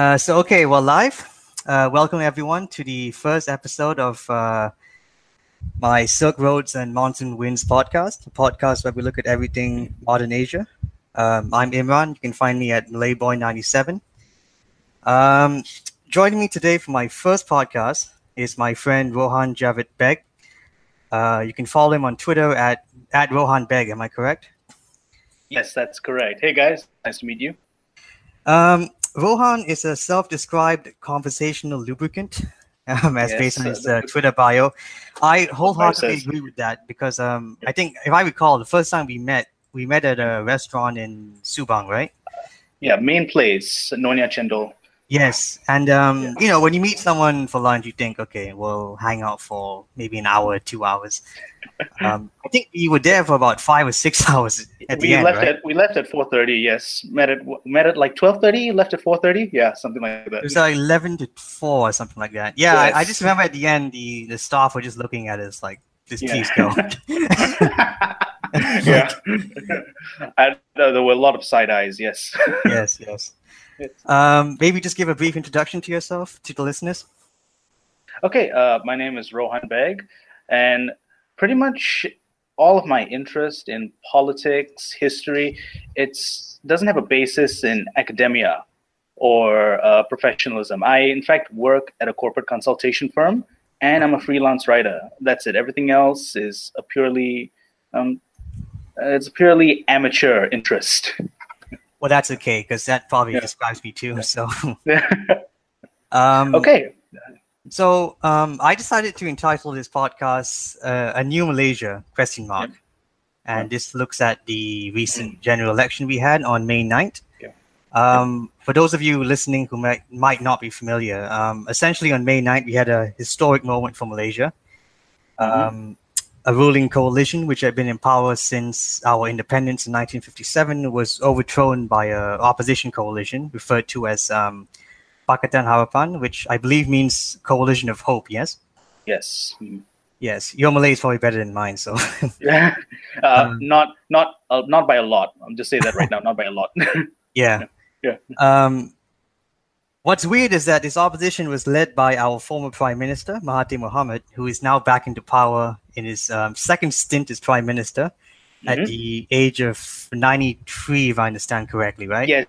Uh, so, okay, well, live. Uh, welcome everyone to the first episode of uh, my Silk Roads and Mountain Winds podcast, a podcast where we look at everything modern Asia. Um, I'm Imran. You can find me at Malayboy97. Um, joining me today for my first podcast is my friend Rohan Javid Beg. Uh, you can follow him on Twitter at, at Rohan Beg. Am I correct? Yes, that's correct. Hey guys, nice to meet you. Um, Rohan is a self-described conversational lubricant, um, as Yes, based on uh, his uh, Twitter bio. I wholeheartedly agree with that because um, I think if I recall, the first time we met, we met at a restaurant in Subang, right? Yeah, main place, Nonya Chendol. Yes, and um, Yeah. you know, when you meet someone for lunch, you think, okay, we'll hang out for maybe an hour, two hours. Um, I think you were there for about five or six hours at the end. we left right? at we left at four thirty. Yes, met at met at like twelve thirty. Left at four thirty. Yeah, something like that. It was like eleven to four or something like that. Yeah, I, I just remember at the end, the the staff were just looking at us like, "Just Yeah. please go." yeah, and, uh, there were a lot of side eyes. Yes. yes, yes. Um, maybe just give a brief introduction to yourself to the listeners. Okay, uh, my name is Rohan Beg, and pretty much all of my interest in politics, history, it doesn't have a basis in academia or uh, professionalism. I, in fact, work at a corporate consultation firm, and I'm a freelance writer. That's it. Everything else is a purely um, uh, it's a purely amateur interest. Well, that's okay because that probably Yeah. describes me too. So, um, okay. So, um, I decided to entitle this podcast uh, "A New Malaysia?" question mark, and this looks at the recent general election we had on May 9th. Yeah. Um, for those of you listening who might might not be familiar, um, essentially on May 9th we had a historic moment for Malaysia. Mhm. Um, a ruling coalition which had been in power since our independence in 1957 was overthrown by a opposition coalition referred to as um, Pakatan Harapan, which I believe means coalition of hope. Yes, Yes. Mm. yes. Your Malay is probably better than mine, so uh, Um, not not uh, not by a lot. I'm just saying that right now, not by a lot. yeah. Yeah. Um, what's weird is that this opposition was led by our former prime minister Mahathir Mohamad, who is now back into power in his um, second stint as prime minister at Mhm. the age of 93, if I understand correctly, right? Yes,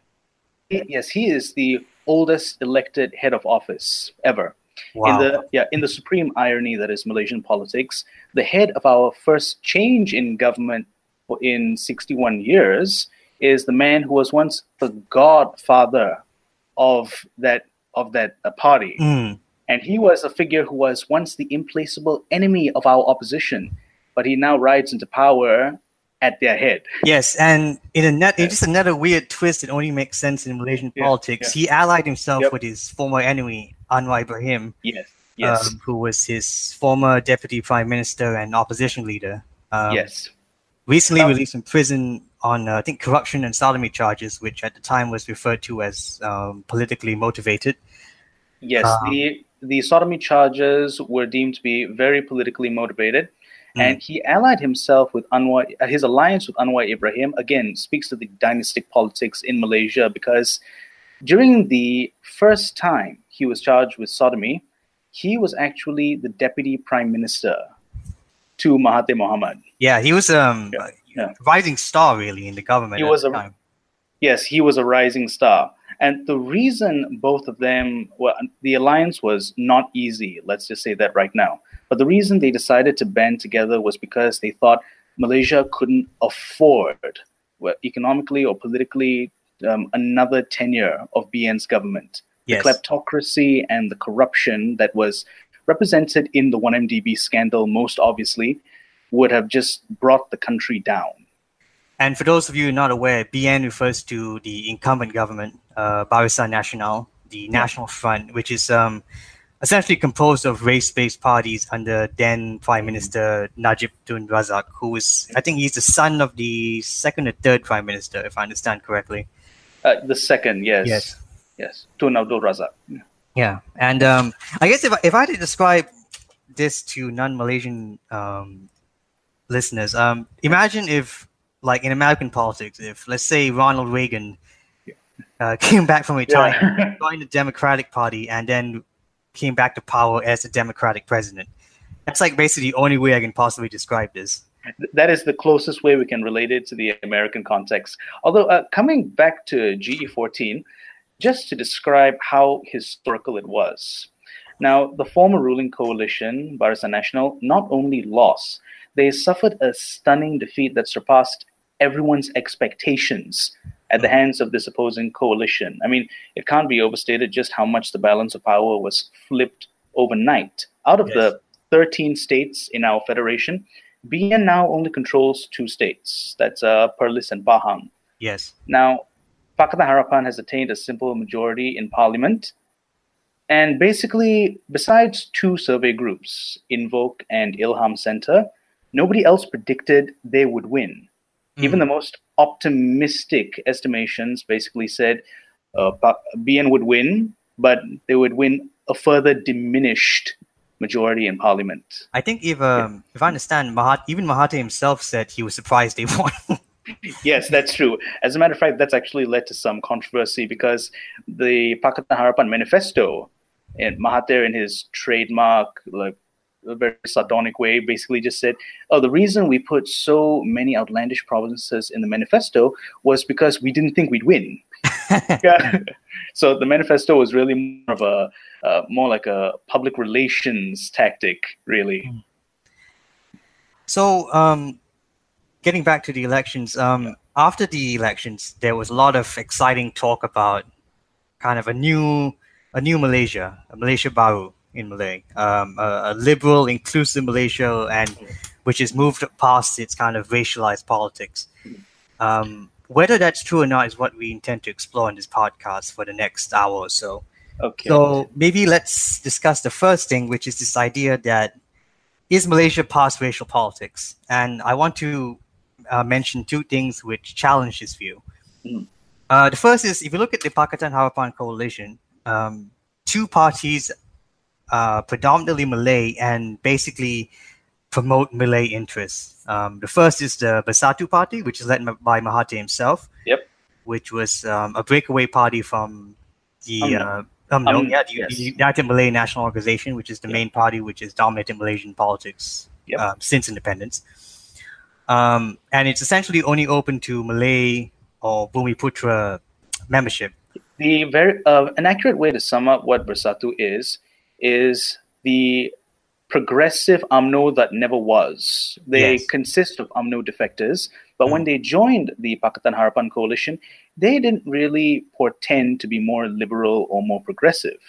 yes, he is the oldest elected head of office ever. Wow. In the yeah, in the supreme irony that is Malaysian politics, the head of our first change in government in 61 years is the man who was once the godfather of that of that uh, party, Mm. and he was a figure who was once the implacable enemy of our opposition, but he now rides into power at their head. Yes, and in a net, it's just another weird twist that only makes sense in Malaysian Yeah, politics. He allied himself Yep. with his former enemy Anwar Ibrahim, Yes, yes, um, who was his former deputy prime minister and opposition leader. Um, yes. recently Um, released from prison on uh, I think corruption and sodomy charges, which at the time was referred to as um, politically motivated. Yes, Um, the the sodomy charges were deemed to be very politically motivated, Mm. and he allied himself with Anwar. uh, His alliance with Anwar Ibrahim again speaks to the dynastic politics in Malaysia because during the first time he was charged with sodomy, he was actually the deputy prime minister to Mahathir Mohamad. Yeah, he was um, Yeah, yeah. rising star really in the government. He at was the a- time. Yes, he was a rising star. And the reason both of them, well, the alliance was not easy, let's just say that right now. But the reason they decided to band together was because they thought Malaysia couldn't afford, well, economically or politically, um, another tenure of BN's government. Yes. The kleptocracy and the corruption that was represented in the 1MDB scandal, most obviously, would have just brought the country down. And for those of you not aware, BN refers to the incumbent government, uh, Barisan Nasional, the National Front, which is um, essentially composed of race-based parties under then Prime Minister Najib Tun Razak, who is, I think, he's the son of the second or third Prime Minister, if I understand correctly. Uh, the second, yes. Yes. Yes. Tun Abdul Razak. Yeah, and um, I guess if I, if I had to describe this to non-Malaysian um, listeners, um, imagine if, like in American politics, if let's say Ronald Reagan uh, came back from retirement, Yeah. joined the Democratic Party, and then came back to power as a Democratic president. That's like basically the only way I can possibly describe this. that is the closest way we can relate it to the American context. Although, uh, coming back to GE14, just to describe how historical it was. Now, the former ruling coalition, Barisan Nasional, not only lost, they suffered a stunning defeat that surpassed everyone's expectations at the hands of this opposing coalition. I mean, it can't be overstated just how much the balance of power was flipped overnight. Out of Yes. the 13 states in our federation, BN now only controls two states. That's uh, Perlis and Pahang. Yes. Now, Pakatan Harapan has attained a simple majority in parliament. And basically, besides two survey groups, Invoke and Ilham Center, nobody else predicted they would win. Even the most optimistic estimations basically said uh, BN would win, but they would win a further diminished majority in parliament. I think if um, if I understand, Mahat, even Mahathir himself said he was surprised they won. Yes, that's true. As a matter of fact, that's actually led to some controversy because the Pakatan Harapan manifesto, and Mahathir, in his trademark, like a very sardonic way, basically just said, "Oh, the reason we put so many outlandish provinces in the manifesto was because we didn't think we'd win." yeah. So the manifesto was really more of a uh, more like a public relations tactic, really. So, um, getting back to the elections, um, after the elections, there was a lot of exciting talk about kind of a new, a new Malaysia, a Malaysia Baru in Malay, um, a, a liberal, inclusive Malaysia, and which has moved past its kind of racialized politics. Um, whether that's true or not is what we intend to explore in this podcast for the next hour or so. Okay. So maybe let's discuss the first thing, which is this idea that is Malaysia past racial politics? And I want to uh, mention two things which challenge this view. Mm. Uh, the first is if you look at the Pakatan Harapan coalition, um, two parties are predominantly Malay and basically promote Malay interests. Um, the first is the Bersatu Party, which is led by Mahathir himself. Yep. Which was um, a breakaway party from the UMNO. uh, Um, yeah, the, yes. the United Malay National Organization, which is the Yep. main party which has dominated Malaysian politics Yep. um, since independence. Um, and it's essentially only open to Malay or Bumiputra membership. the very uh, an accurate way to sum up what Bersatu is is the progressive UMNO that never was. They Yes. consist of UMNO defectors, but when they joined the Pakatan Harapan coalition, they didn't really portend to be more liberal or more progressive.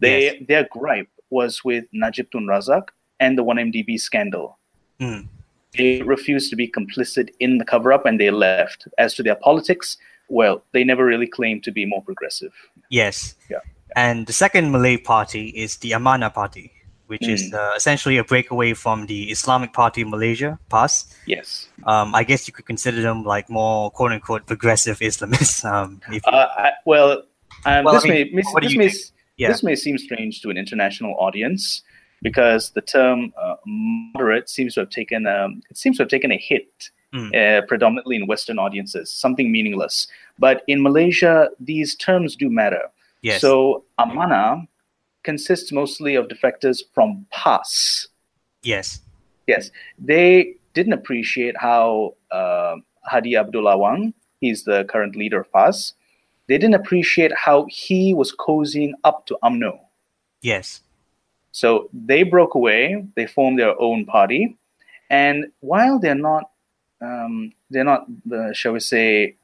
They Yes. their gripe was with Najib Tun Razak and the 1MDB scandal. Mm. They refused to be complicit in the cover up and they left. As to their politics, well, they never really claimed to be more progressive. Yes. Yeah. And the second Malay party is the Amana Party, which is Mm. uh, essentially a breakaway from the Islamic Party of Malaysia, PAS. Yes. Um, I guess you could consider them like more quote unquote progressive Islamists. Um, if, Uh, I, well, um, Well, I this, mean, may, do this, may. Yeah. this may seem strange to an international audience because the term uh, moderate seems to have taken um, it seems to have taken a hit Mm. uh, predominantly in Western audiences, something meaningless. But in Malaysia, these terms do matter. Yes. So Amana consists mostly of defectors from PAS. yes. Yes, they didn't appreciate how uh, Hadi Abdul Awang, he's the current leader of PAS, they didn't appreciate how he was cozying up to UMNO. Yes. So they broke away, they formed their own party, and while they're not, um, they're not, the, shall we say,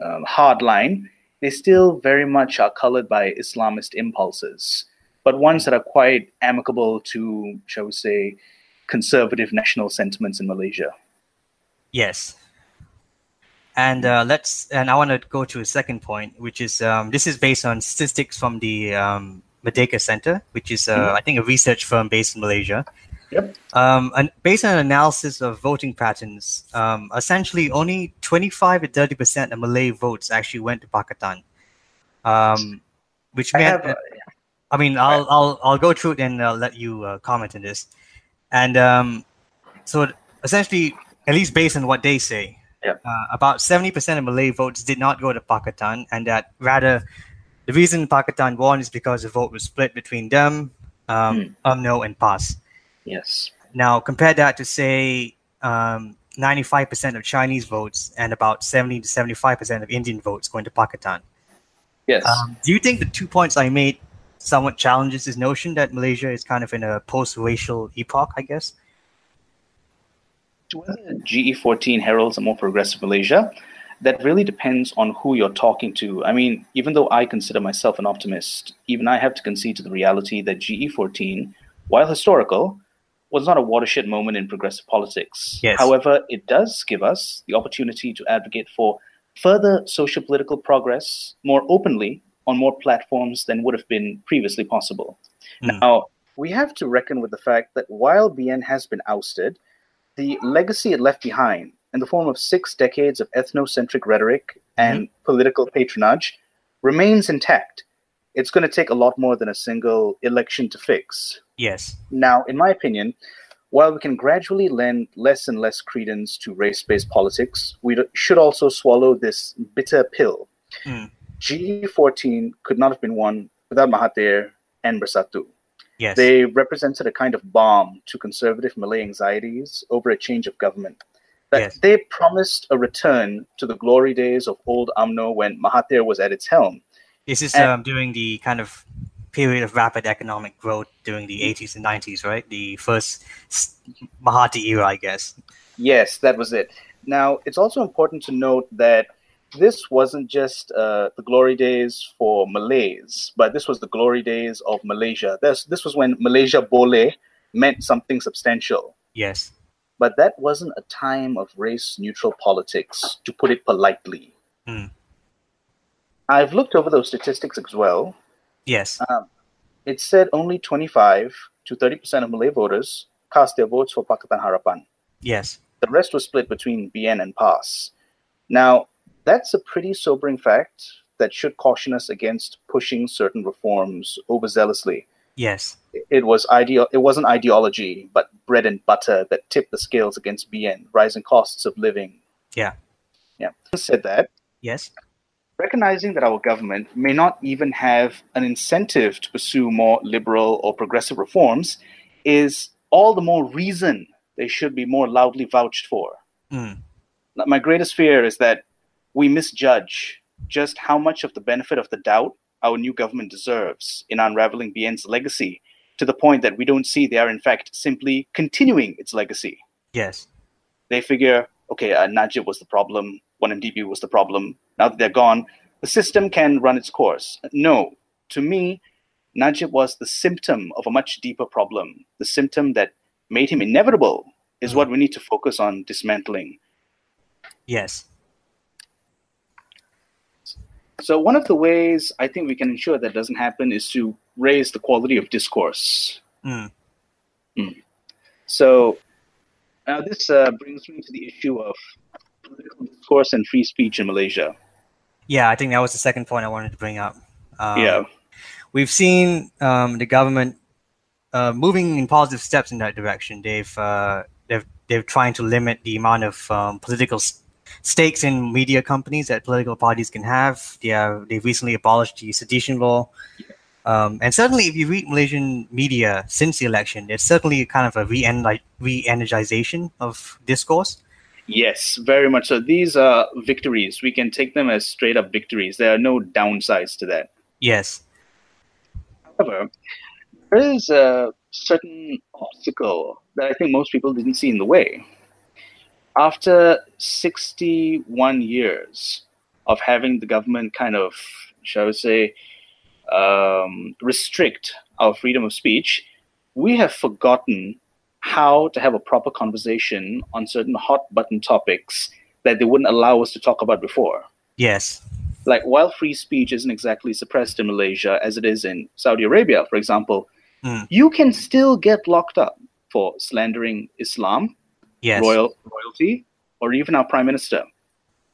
um, hard line, they still very much are colored by Islamist impulses, but ones that are quite amicable to, shall we say, conservative national sentiments in Malaysia. Yes. And uh, let's and I want to go to a second point, which is um, this is based on statistics from the um, Merdeka Center, which is uh, Mhm. I think a research firm based in Malaysia. Yep. Um, and based on an analysis of voting patterns, um, essentially only 25 to 30 percent of Malay votes actually went to Pakatan, um, which I meant have, that- uh, I mean, I'll I'll I'll go through it and uh, let you uh, comment on this. And um, so essentially, at least based on what they say, Yep. uh, about 70% of Malay votes did not go to Pakatan, and that rather the reason Pakatan won is because the vote was split between them, um, UMNO, and PAS. Yes. Now, compare that to, say, um, 95% of Chinese votes and about 70 to 75% of Indian votes going to Pakatan. Yes. Um, do you think the two points I made somewhat challenges this notion that Malaysia is kind of in a post-racial epoch, I guess? whether GE14 heralds a more progressive Malaysia, that really depends on who you're talking to. I mean, even though I consider myself an optimist, even I have to concede to the reality that GE14, while historical, was not a watershed moment in progressive politics. Yes. However, it does give us the opportunity to advocate for further social political progress more openly on more platforms than would have been previously possible. Mm. Now, we have to reckon with the fact that while BN has been ousted, the legacy it left behind in the form of six decades of ethnocentric rhetoric and political patronage remains intact. It's going to take a lot more than a single election to fix. Yes. Now, in my opinion, while we can gradually lend less and less credence to race based politics, we should also swallow this bitter pill. Mm. G14 could not have been won without Mahathir and Bersatu. Yes. They represented a kind of balm to conservative Malay anxieties over a change of government. That Yes. they promised a return to the glory days of old UMNO when Mahathir was at its helm. this is and- um, during the kind of period of rapid economic growth during the 80s and 90s, right? The first Mahathir era, I guess. Yes, that was it. Now, it's also important to note that this wasn't just uh, the glory days for Malays, but this was the glory days of Malaysia. This, this was when Malaysia Boleh meant something substantial. Yes. But that wasn't a time of race neutral politics, to put it politely. Hmm. I've looked over those statistics as well. Yes. Um, it said only 25 to 30% of Malay voters cast their votes for Pakatan Harapan. Yes. The rest was split between BN and PAS. Now, that's a pretty sobering fact that should caution us against pushing certain reforms overzealously. Yes. It was ideo- it wasn't ideology, but bread and butter that tipped the scales against BN, rising costs of living. Yeah. Yeah. Who said that, Yes. Recognizing that our government may not even have an incentive to pursue more liberal or progressive reforms is all the more reason they should be more loudly vouched for. Mm. My greatest fear is that we misjudge just how much of the benefit of the doubt our new government deserves in unraveling BN's legacy to the point that we don't see they are, in fact, simply continuing its legacy. Yes. They figure, okay, uh, Najib was the problem, 1MDB was the problem. Now that they're gone, the system can run its course. No, to me, Najib was the symptom of a much deeper problem. The symptom that made him inevitable is what we need to focus on dismantling. Yes. So, one of the ways I think we can ensure that doesn't happen is to raise the quality of discourse. Mm. So, now this uh, brings me to the issue of discourse and free speech in Malaysia. Yeah, I think that was the second point I wanted to bring up. Um, yeah. we've seen um, the government uh, moving in positive steps in that direction. They've uh, they've they're trying to limit the amount of um, political stakes in media companies that political parties can have. They are, they've recently abolished the sedition law. Um, and certainly, if you read Malaysian media since the election, there's certainly kind of a re-ener- re-energization of discourse. Yes, very much so. These are victories. We can take them as straight up victories. There are no downsides to that. Yes. However, there is a certain obstacle that I think most people didn't see in the way. After 61 years of having the government kind of, shall we say, um, restrict our freedom of speech, we have forgotten how to have a proper conversation on certain hot button topics that they wouldn't allow us to talk about before Yes. like while free speech isn't exactly suppressed in Malaysia as it is in Saudi Arabia, for example, Mm. you can still get locked up for slandering Islam, Yes. royal royalty, or even our prime minister.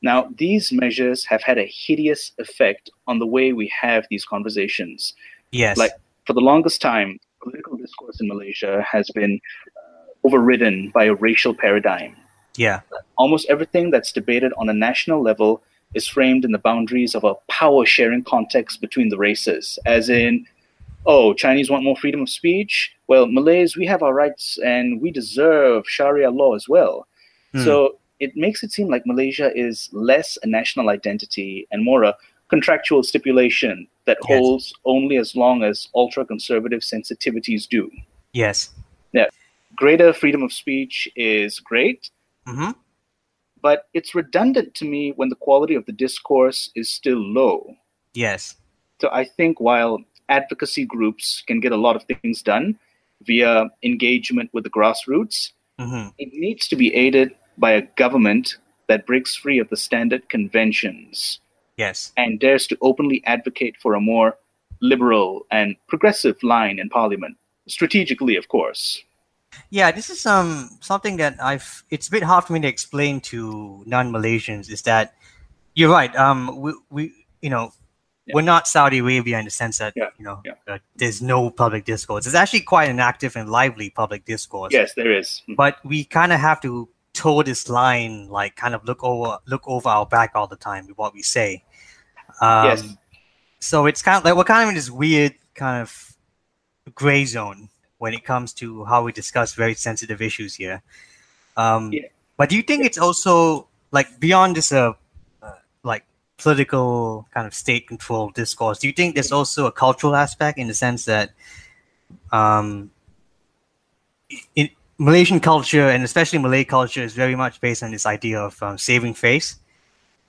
Now, these measures have had a hideous effect on the way we have these conversations. Yes. Like for the longest time, political discourse in Malaysia has been overridden by a racial paradigm. Yeah. Almost everything that's debated on a national level is framed in the boundaries of a power sharing context between the races, as in, oh, Chinese want more freedom of speech. Well, Malays, we have our rights and we deserve Sharia law as well. Hmm. So it makes it seem like Malaysia is less a national identity and more a contractual stipulation that Yes. holds only as long as ultra conservative sensitivities do. Yes. Greater freedom of speech is great, Mm-hmm. but it's redundant to me when the quality of the discourse is still low. Yes. So I think while advocacy groups can get a lot of things done via engagement with the grassroots, Mm-hmm. it needs to be aided by a government that breaks free of the standard conventions Yes. and dares to openly advocate for a more liberal and progressive line in parliament, strategically, of course. Yeah, this is um something that I've. It's a bit hard for me to explain to non-Malaysians. Is that you're right? Um, we we you know Yeah. we're not Saudi Arabia in the sense that Yeah, you know yeah. uh, there's no public discourse. It's actually quite an active and lively public discourse. Yes, there is. But we kind of have to toe this line, like kind of look over look over our back all the time with what we say. Um, Yes. So it's kind of like we're kind of in this weird kind of gray zone when it comes to how we discuss very sensitive issues here. Um, Yeah. But do you think it's also like beyond this uh, uh, like political kind of state control discourse? Do you think there's also a cultural aspect in the sense that um, in Malaysian culture and especially Malay culture is very much based on this idea of um, saving face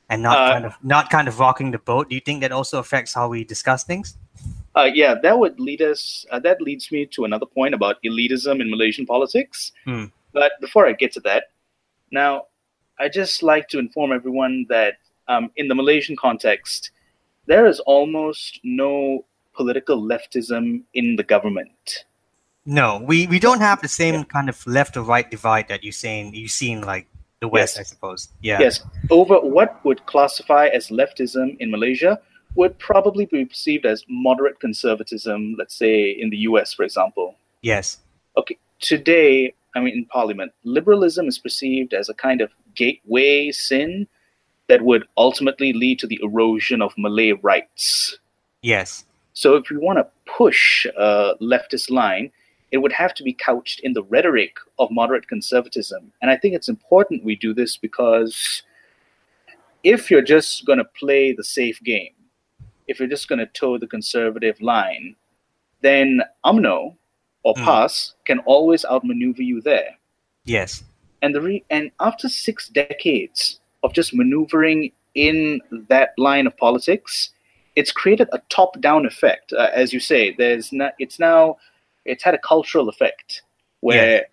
and not Uh, kind of not kind of rocking the boat. Do you think that also affects how we discuss things? Uh, yeah, that would lead us. Uh, that leads me to another point about elitism in Malaysian politics. Hmm. But before I get to that, now I just like to inform everyone that um, in the Malaysian context, there is almost no political leftism in the government. No, we, we don't have the same kind of left or right divide that you saying you see in like the West, Yes. I suppose. Yeah. Yes, over what would classify as leftism in Malaysia would probably be perceived as moderate conservatism, let's say in the US, for example. Yes. okay, today, I mean, in Parliament, liberalism is perceived as a kind of gateway sin that would ultimately lead to the erosion of Malay rights. Yes. So, if we want to push a leftist line, it would have to be couched in the rhetoric of moderate conservatism. And I think it's important we do this because if you're just going to play the safe game, if you're just going to toe the conservative line, then UMNO or Mm. PAS can always outmaneuver you there. Yes. And the re- and after six decades of just maneuvering in that line of politics, it's created a top-down effect. Uh, as you say, there's not. It's now. It's had a cultural effect where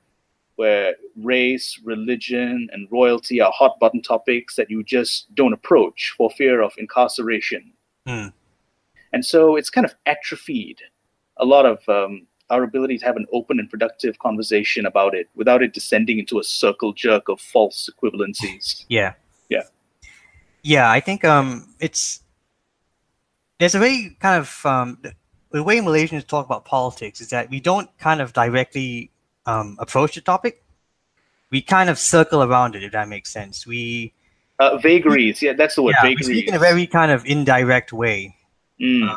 where race, religion, and royalty are hot-button topics that you just don't approach for fear of incarceration. Hmm. And so it's kind of atrophied a lot of um, our ability to have an open and productive conversation about it without it descending into a circle jerk of false equivalencies. Yeah. Yeah. Yeah, I think um it's there's a very kind of um the, way Malaysians talk about politics is that we don't kind of directly um approach the topic. We kind of circle around it, if that makes sense. We Uh, vagaries, yeah, that's the word. yeah, we vagaries. speak in a very kind of indirect way. Mm,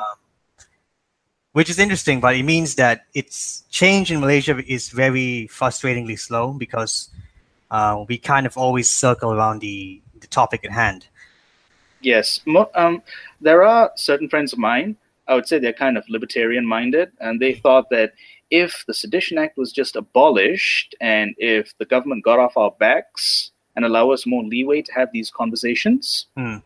which is interesting, but it means that its change in Malaysia is very frustratingly slow because uh, we kind of always circle around the, the topic at hand. yes, Mo- um, there are certain friends of mine. I would say they're kind of libertarian-minded, and they thought that if the Sedition Act was just abolished and if the government got off our backs and allow us more leeway to have these conversations, Hmm.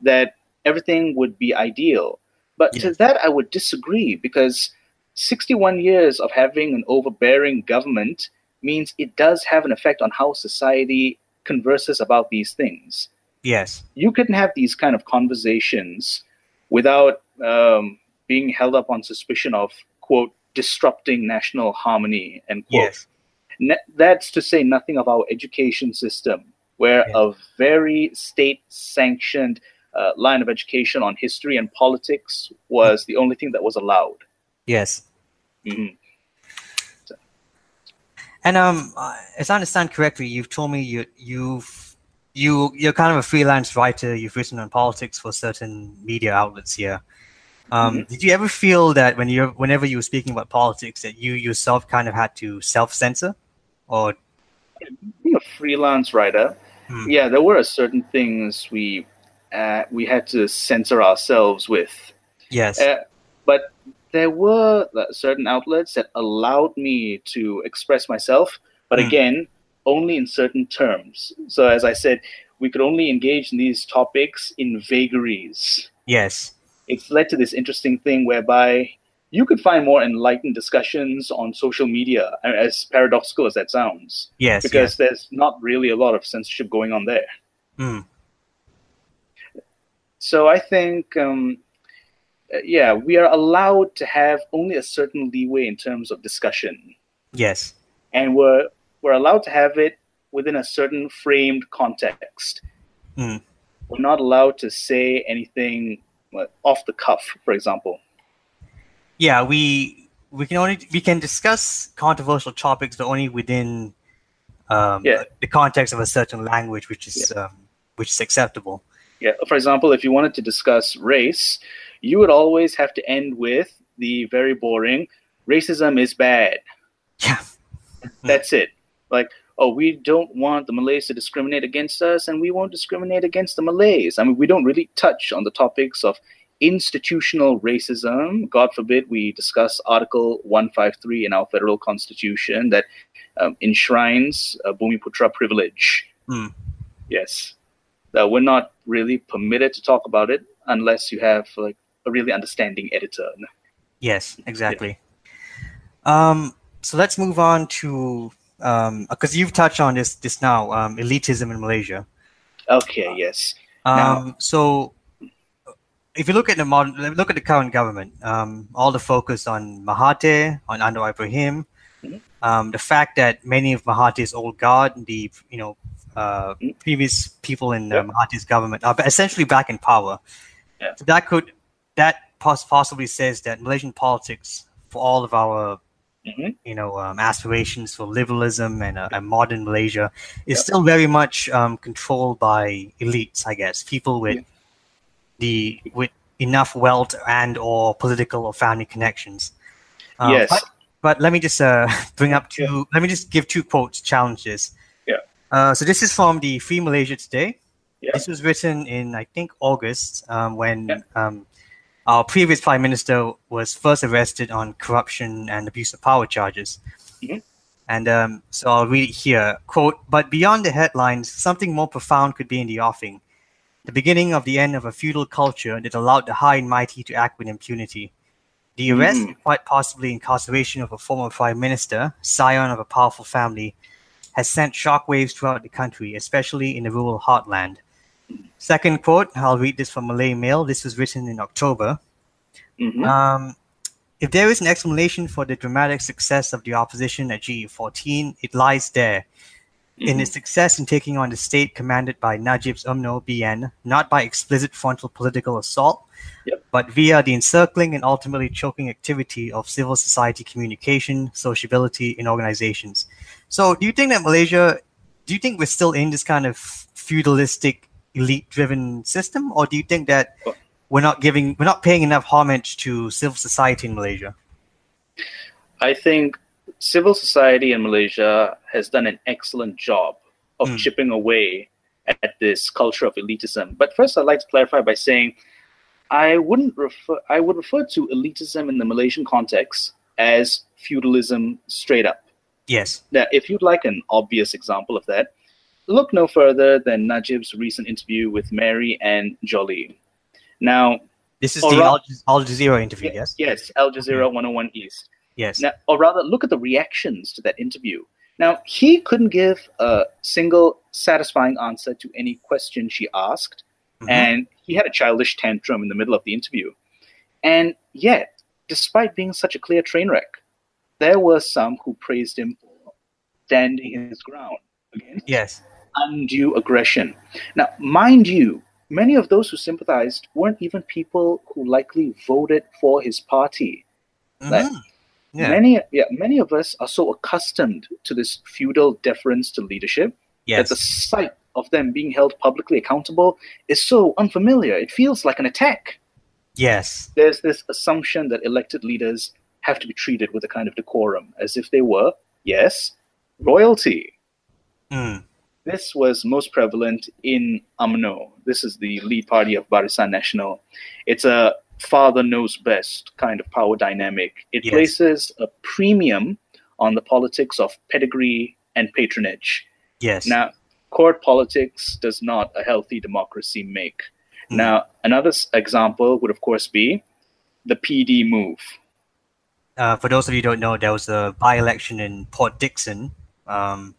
that everything would be ideal. But to that, I would disagree because 61 years of having an overbearing government means it does have an effect on how society converses about these things. Yes, You can have these kind of conversations without um, being held up on suspicion of, quote, disrupting national harmony, end quote. yes, Ne- that's to say nothing of our education system, where Yeah. a very state sanctioned uh, line of education on history and politics was the only thing that was allowed. yes. Mhm. And um, as I understand correctly, you've told me you you've you you're kind of a freelance writer. You've written on politics for certain media outlets here. Um, Mhm. Did you ever feel that when you whenever you were speaking about politics, that you yourself kind of had to self censor, or being a freelance writer, Hmm. yeah, there were certain things we uh, we had to censor ourselves with. yes, Uh, but there were uh, certain outlets that allowed me to express myself, but Hmm. again, only in certain terms. So, as I said, we could only engage in these topics in vagaries. yes, It's led to this interesting thing whereby you could find more enlightened discussions on social media, uh, as paradoxical as that sounds, yes, because there's not really a lot of censorship going on there. Mm, So I think, um, uh, yeah, we are allowed to have only a certain leeway in terms of discussion, yes, and we're we're allowed to have it within a certain framed context. Mm. We're not allowed to say anything uh, off the cuff, for example. yeah. We we can only we can discuss controversial topics, but only within um, Yeah. the context of a certain language, which is um, which is acceptable. Yeah, for example, if you wanted to discuss race, you would always have to end with the very boring racism is bad. Yeah. That's it. Like, oh, we don't want the Malays to discriminate against us, and we won't discriminate against the Malays. I mean, we don't really touch on the topics of institutional racism. God forbid we discuss Article 153 in our federal constitution that um, enshrines uh, Bumiputra privilege. Hmm. Yes. Uh, we're not really permitted to talk about it unless you have like a really understanding editor. Yes, exactly. Um, so let's move on to because you've touched on this this now um, elitism in Malaysia. Okay, yes. Um, Now- so if you look at the modern, look at the current government, um, all the focus on Mahathir, on Anwar Ibrahim, Mhm. um, the fact that many of Mahathir's old guard, the you know uh, Mhm. previous people in uh, Yeah. Mahathir's government are essentially back in power. Yeah. So that could that possibly says that Malaysian politics, for all of our Mhm. you know um, aspirations for liberalism and a, a modern Malaysia, is Yeah. still very much um, controlled by elites, I guess, people with Yeah. the with enough wealth and or political or family connections. Um, Yes. But, but let me just uh, bring up two. Let me just give two quotes challenges. Uh, so this is from the Free Malaysia Today. Yeah. This was written in I think August um, when Yeah. um, our previous prime minister was first arrested on corruption and abuse of power charges. Mhm. And um, so I'll read it here. Quote, but beyond the headlines, something more profound could be in the offing. The beginning of the end of a feudal culture that allowed the high and mighty to act with impunity. The arrest and quite possibly incarceration of a former prime minister, scion of a powerful family, has sent shockwaves throughout the country, especially in the rural heartland. Second quote, I'll read this from Malay Mail. This was written in October. Mhm. Um, if there is an explanation for the dramatic success of the opposition at GE14, it lies there in Mhm. its success in taking on the state commanded by Najib's UMNO BN, not by explicit frontal political assault, Yep. but via the encircling and ultimately choking activity of civil society communication, sociability, and organizations. So, do you think that Malaysia, do you think we're still in this kind of feudalistic, elite-driven system, or do you think that we're not giving, we're not paying enough homage to civil society in Malaysia? I think civil society in Malaysia has done an excellent job of Mm. chipping away at this culture of elitism. But first, I'd like to clarify by saying I wouldn't refer. I would refer to elitism in the Malaysian context as feudalism straight up. Yes. Now, if you'd like an obvious example of that, look no further than Najib's recent interview with Mary Ann Jolley. Now, This is the ra- Al, Jazeera interview, yes? yes, Al Jazeera 101 East. Yes. Now, or rather, look at the reactions to that interview. Now, he couldn't give a single satisfying answer to any question she asked, Mhm. and he had a childish tantrum in the middle of the interview. And yet, despite being such a clear train wreck, there were some who praised him for standing his ground against Yes. undue aggression. Now, mind you, many of those who sympathized weren't even people who likely voted for his party. Like, Mhm. Yeah. Many, yeah, many of us are so accustomed to this feudal deference to leadership Yes. that the sight of them being held publicly accountable is so unfamiliar. It feels like an attack. Yes. There's this assumption that elected leaders have to be treated with a kind of decorum, as if they were, yes, royalty. Mm. This was most prevalent in UMNO. This is the lead party of Barisan Nasional. It's a father knows best kind of power dynamic. It Yes. places a premium on the politics of pedigree and patronage. Yes. Now, court politics does not a healthy democracy make. Hmm. Now, another example would, of course, be the PD move. Uh, for those of you who don't know, there was a by-election in Port Dickson, um,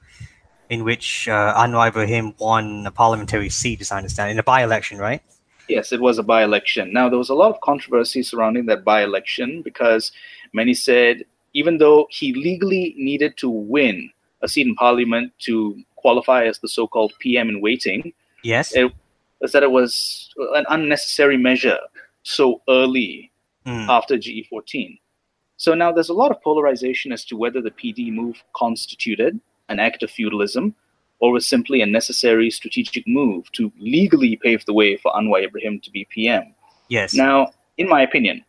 in which uh, Anwar Ibrahim won a parliamentary seat, as I understand, in a by-election, right? Yes, it was a by election. Now, there was a lot of controversy surrounding that by election because many said even though he legally needed to win a seat in parliament to qualify as the so called PM in waiting, Yes. it was that it was an unnecessary measure so early Mm. after GE14. So now there's a lot of polarization as to whether the PD move constituted an act of feudalism or was simply a necessary strategic move to legally pave the way for Anwar Ibrahim to be PM. yes. Now, in my opinion,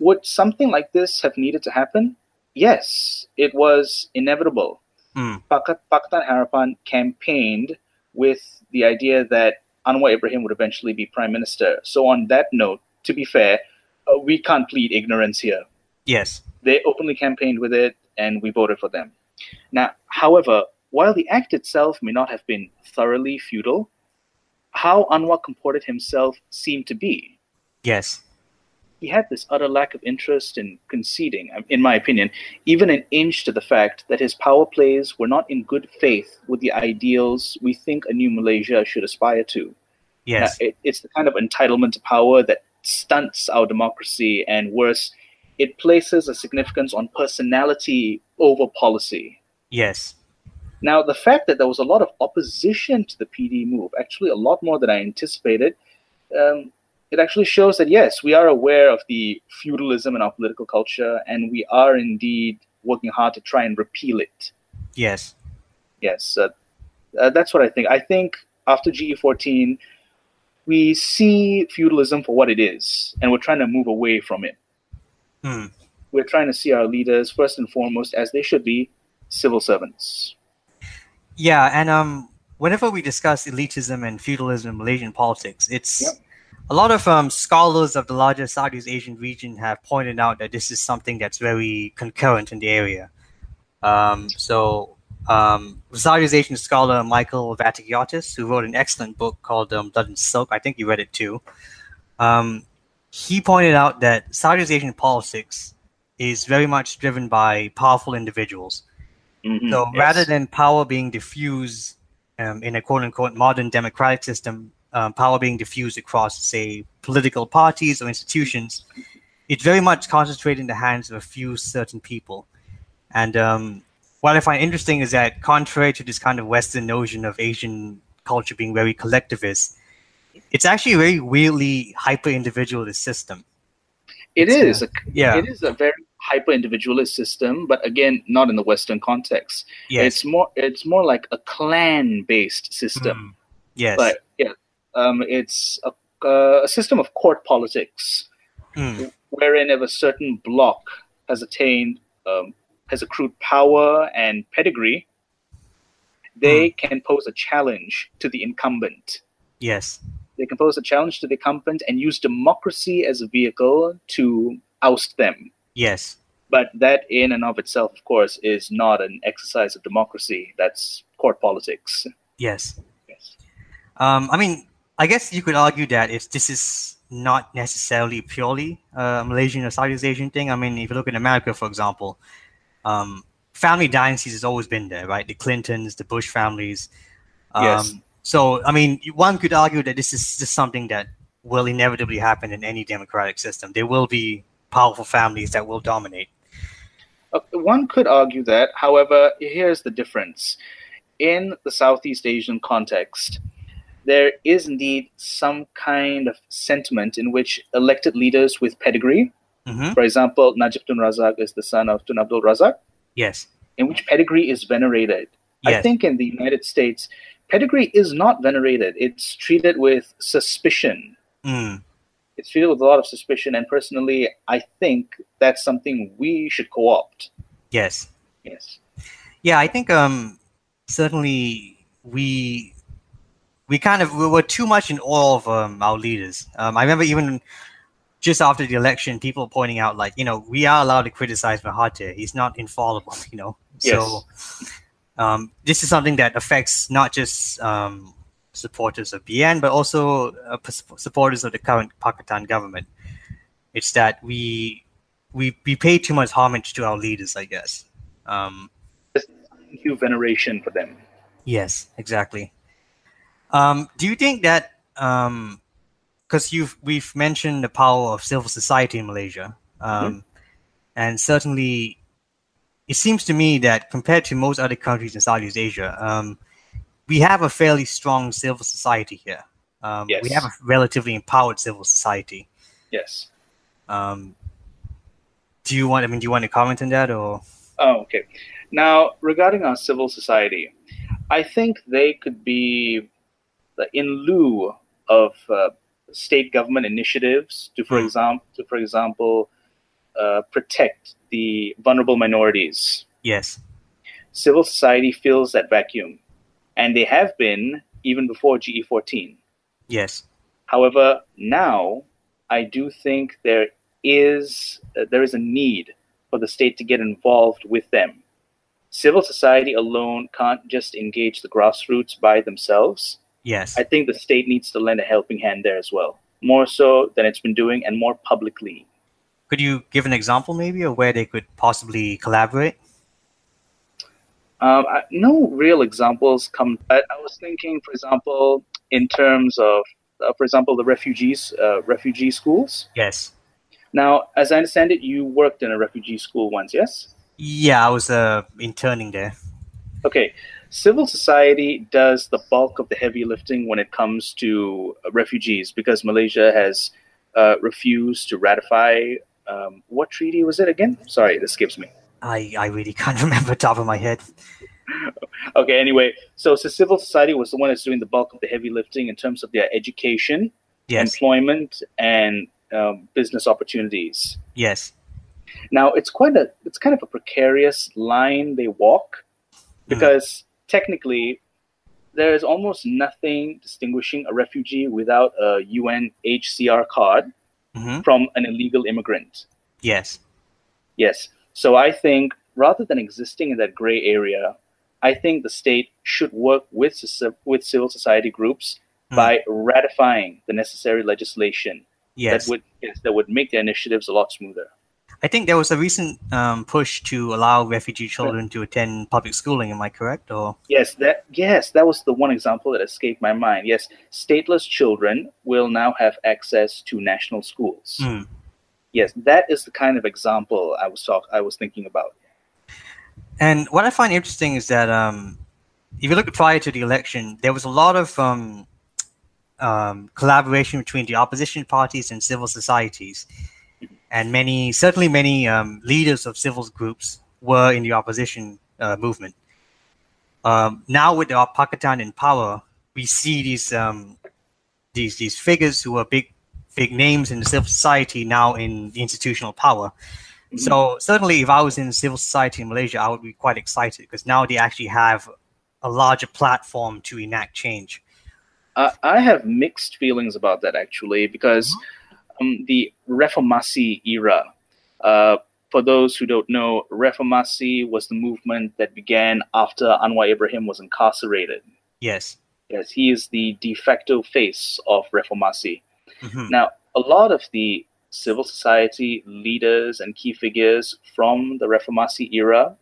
would something like this have needed to happen? Yes, it was inevitable. Mm. Pakat, Pakatan Harapan campaigned with the idea that Anwar Ibrahim would eventually be prime minister. So, on that note, to be fair, uh, we can't plead ignorance here. Yes. They openly campaigned with it, and we voted for them. Now, however, while the act itself may not have been thoroughly feudal, how Anwar comported himself seemed to be Yes. he had this utter lack of interest in conceding, um, in my opinion, even an inch to the fact that his power plays were not in good faith with the ideals we think a new Malaysia should aspire to. Yes. Now, it, it's the kind of entitlement to power that stunts our democracy, and worse, it places a significance on personality over policy. yes. Now, the fact that there was a lot of opposition to the PD move, actually a lot more than I anticipated, um, it actually shows that yes, we are aware of the feudalism in our political culture, and we are indeed working hard to try and repeal it. Yes. Yes, uh, uh, that's what I think. I think after GE14, we see feudalism for what it is, and we're trying to move away from it. Mm. We're trying to see our leaders, first and foremost, as they should be civil servants. Yeah, and um, whenever we discuss elitism and feudalism in Malaysian politics, it's Yep. a lot of um, scholars of the larger Southeast Asian region have pointed out that this is something that's very concurrent in the area. Um, so, um, Southeast Asian scholar Michael Vatikiotis, who wrote an excellent book called um, Blood and Silk, I think you read it too. Um, he pointed out that Southeast Asian politics is very much driven by powerful individuals. Mhm, So yes. rather than power being diffused um, in a quote unquote modern democratic system, um, power being diffused across, say, political parties or institutions, it's very much concentrated in the hands of a few certain people. And um, what I find interesting is that, contrary to this kind of Western notion of Asian culture being very collectivist, it's actually a very weirdly hyper individualist system. It It's, is. A, Yeah. It is a very hyper individualist system, but again, not in the Western context. Yes. It's more. It's more like a clan based system. Mm. Yes. But yeah, um, it's a, uh, a system of court politics, Mm. wherein if a certain block has attained, um, has accrued power and pedigree, they can pose a challenge to the incumbent. Yes. They can pose a challenge to the incumbent and use democracy as a vehicle to oust them. Yes. But that, in and of itself, of course, is not an exercise of democracy. That's court politics. Yes. Yes. Um, I mean, I guess you could argue that it's this is not necessarily purely a Malaysian or Southeast Asian thing. I mean, if you look at America, for example, um, family dynasties has always been there, right? The Clintons, the Bush families. Um, Yes. So, I mean, one could argue that this is just something that will inevitably happen in any democratic system. There will be powerful families that will dominate. Uh, One could argue that. However, here's the difference. In the Southeast Asian context, there is indeed some kind of sentiment in which elected leaders with pedigree Mhm. For example, Najib Tun Razak is the son of Tun Abdul Razak, Yes. in which pedigree is venerated. Yes. I think in the United States, pedigree is not venerated. It's treated with suspicion. Mm. It's treated with a lot of suspicion, and personally, I think that's something we should co-opt. Yes. Yes. Yeah, I think um certainly we we kind of we were too much in awe of um, our leaders. Um, I remember even just after the election, people pointing out like you know we are allowed to criticize Mahathir. He's not infallible, you know. So um, this is something that affects not just um, supporters of BN but also uh, supporters of the current Pakatan government. It's that we we we pay too much homage to our leaders, I guess. Um, Due veneration for them. Yes, exactly. Um, do you think that because you've we've mentioned the power of civil society in Malaysia, um, and certainly it seems to me that compared to most other countries in Southeast Asia, um, we have a fairly strong civil society here. Um, We have a relatively empowered civil society. Yes. Um, do you want? I mean, do you want to comment on that, or Oh, okay. Now, regarding our civil society, I think they could be in lieu of uh, state government initiatives to, for Hmm. example, to, for example, uh, protect the vulnerable minorities. yes? Civil society fills that vacuum, and they have been even before GE14. Yes. However, now I do think there is uh, there is a need for the state to get involved with them. Civil society alone can't just engage the grassroots by themselves. Yes. I think the state needs to lend a helping hand there as well, more so than it's been doing and more publicly. Could you give an example, maybe, of where they could possibly collaborate? Um, I, no real examples come. I, I was thinking, for example, in terms of, uh, for example, the refugees, uh, refugee schools. Yes. Now, as I understand it, you worked in a refugee school once, yes? Yeah, I was uh, interning there. Okay. Civil society does the bulk of the heavy lifting when it comes to refugees because Malaysia has uh, refused to ratify. Um, what treaty was it again? Sorry, it escapes me. I, I really can't remember top of my head. Okay, anyway, so, so civil society was the one that's doing the bulk of the heavy lifting in terms of their education, Yes. employment, and um, business opportunities. Yes. Now it's quite a it's kind of a precarious line they walk because technically there is almost nothing distinguishing a refugee without a UNHCR card hmm from an illegal immigrant. Yes. Yes. So I think rather than existing in that gray area, I think the state should work with with civil society groups Hmm. by ratifying the necessary legislation Yes. that would that would make the initiatives a lot smoother. I think there was a recent um, push to allow refugee children to attend public schooling. Am I correct? Or Yes, that yes, that was the one example that escaped my mind. Yes, stateless children will now have access to national schools. Hmm. Yes, that is the kind of example I was talk I was thinking about. And what I find interesting is that um, if you look prior to the election, there was a lot of um, um, collaboration between the opposition parties and civil societies, and many, certainly many um, leaders of civil groups were in the opposition uh, movement. Um, now, with the Pakatan in power, we see these um, these these figures who are big big names in the civil society now in the institutional power. So certainly, if I was in civil society in Malaysia, I would be quite excited because now they actually have a larger platform to enact change. Uh, I have mixed feelings about that actually because um, the Reformasi era. Uh, for those who don't know, Reformasi was the movement that began after Anwar Ibrahim was incarcerated. Yes. Yes, he is the de facto face of Reformasi. Mhm. Now, a lot of the civil society leaders and key figures from the Reformasi era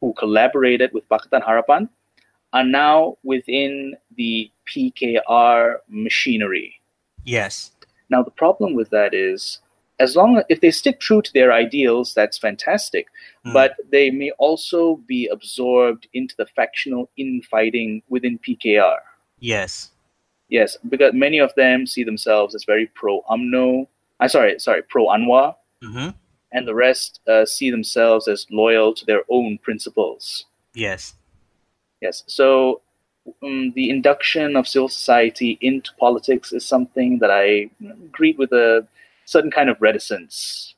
who collaborated with Pakatan Harapan are now within the PKR machinery. Yes. Now, the problem with that is, as long as if they stick true to their ideals, that's fantastic. Mm. But they may also be absorbed into the factional infighting within PKR. Yes. Yes, because many of them see themselves as very pro UMNO. I sorry, sorry, pro Anwar. hmm and the rest uh, see themselves as loyal to their own principles. Yes. Yes. So um, the induction of civil society into politics is something that I greet with a certain kind of reticence.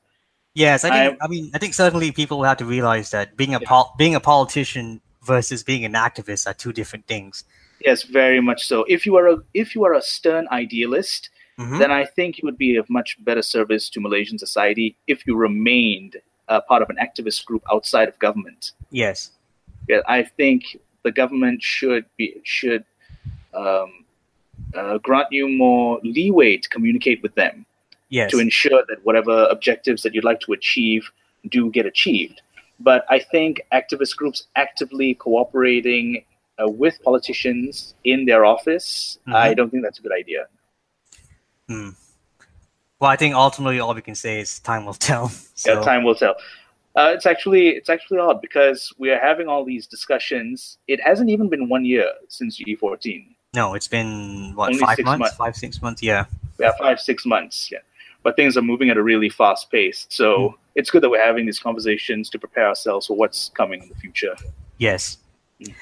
Yes, I think. I, I mean, I think certainly people have to realize that being a pol- being a politician versus being an activist are two different things. Yes, very much so. If you are a if you are a stern idealist, mm-hmm. then I think you would be of much better service to Malaysian society if you remained a part of an activist group outside of government. Yes. Yeah, I think the government should be should um, uh, grant you more leeway to communicate with them. Yes. To ensure that whatever objectives that you'd like to achieve do get achieved. But I think activist groups actively cooperating uh, with politicians in their office, mm-hmm. I don't think that's a good idea. Hmm. Well, I think ultimately all we can say is time will tell. So. Yeah, time will tell. Uh, it's actually it's actually odd because we are having all these discussions. It hasn't even been one year since GE14. No, it's been what Only five months? months, five six months. Yeah, yeah, five six months. Yeah, but things are moving at a really fast pace. So mm. it's good that we're having these conversations to prepare ourselves for what's coming in the future. Yes. Mm.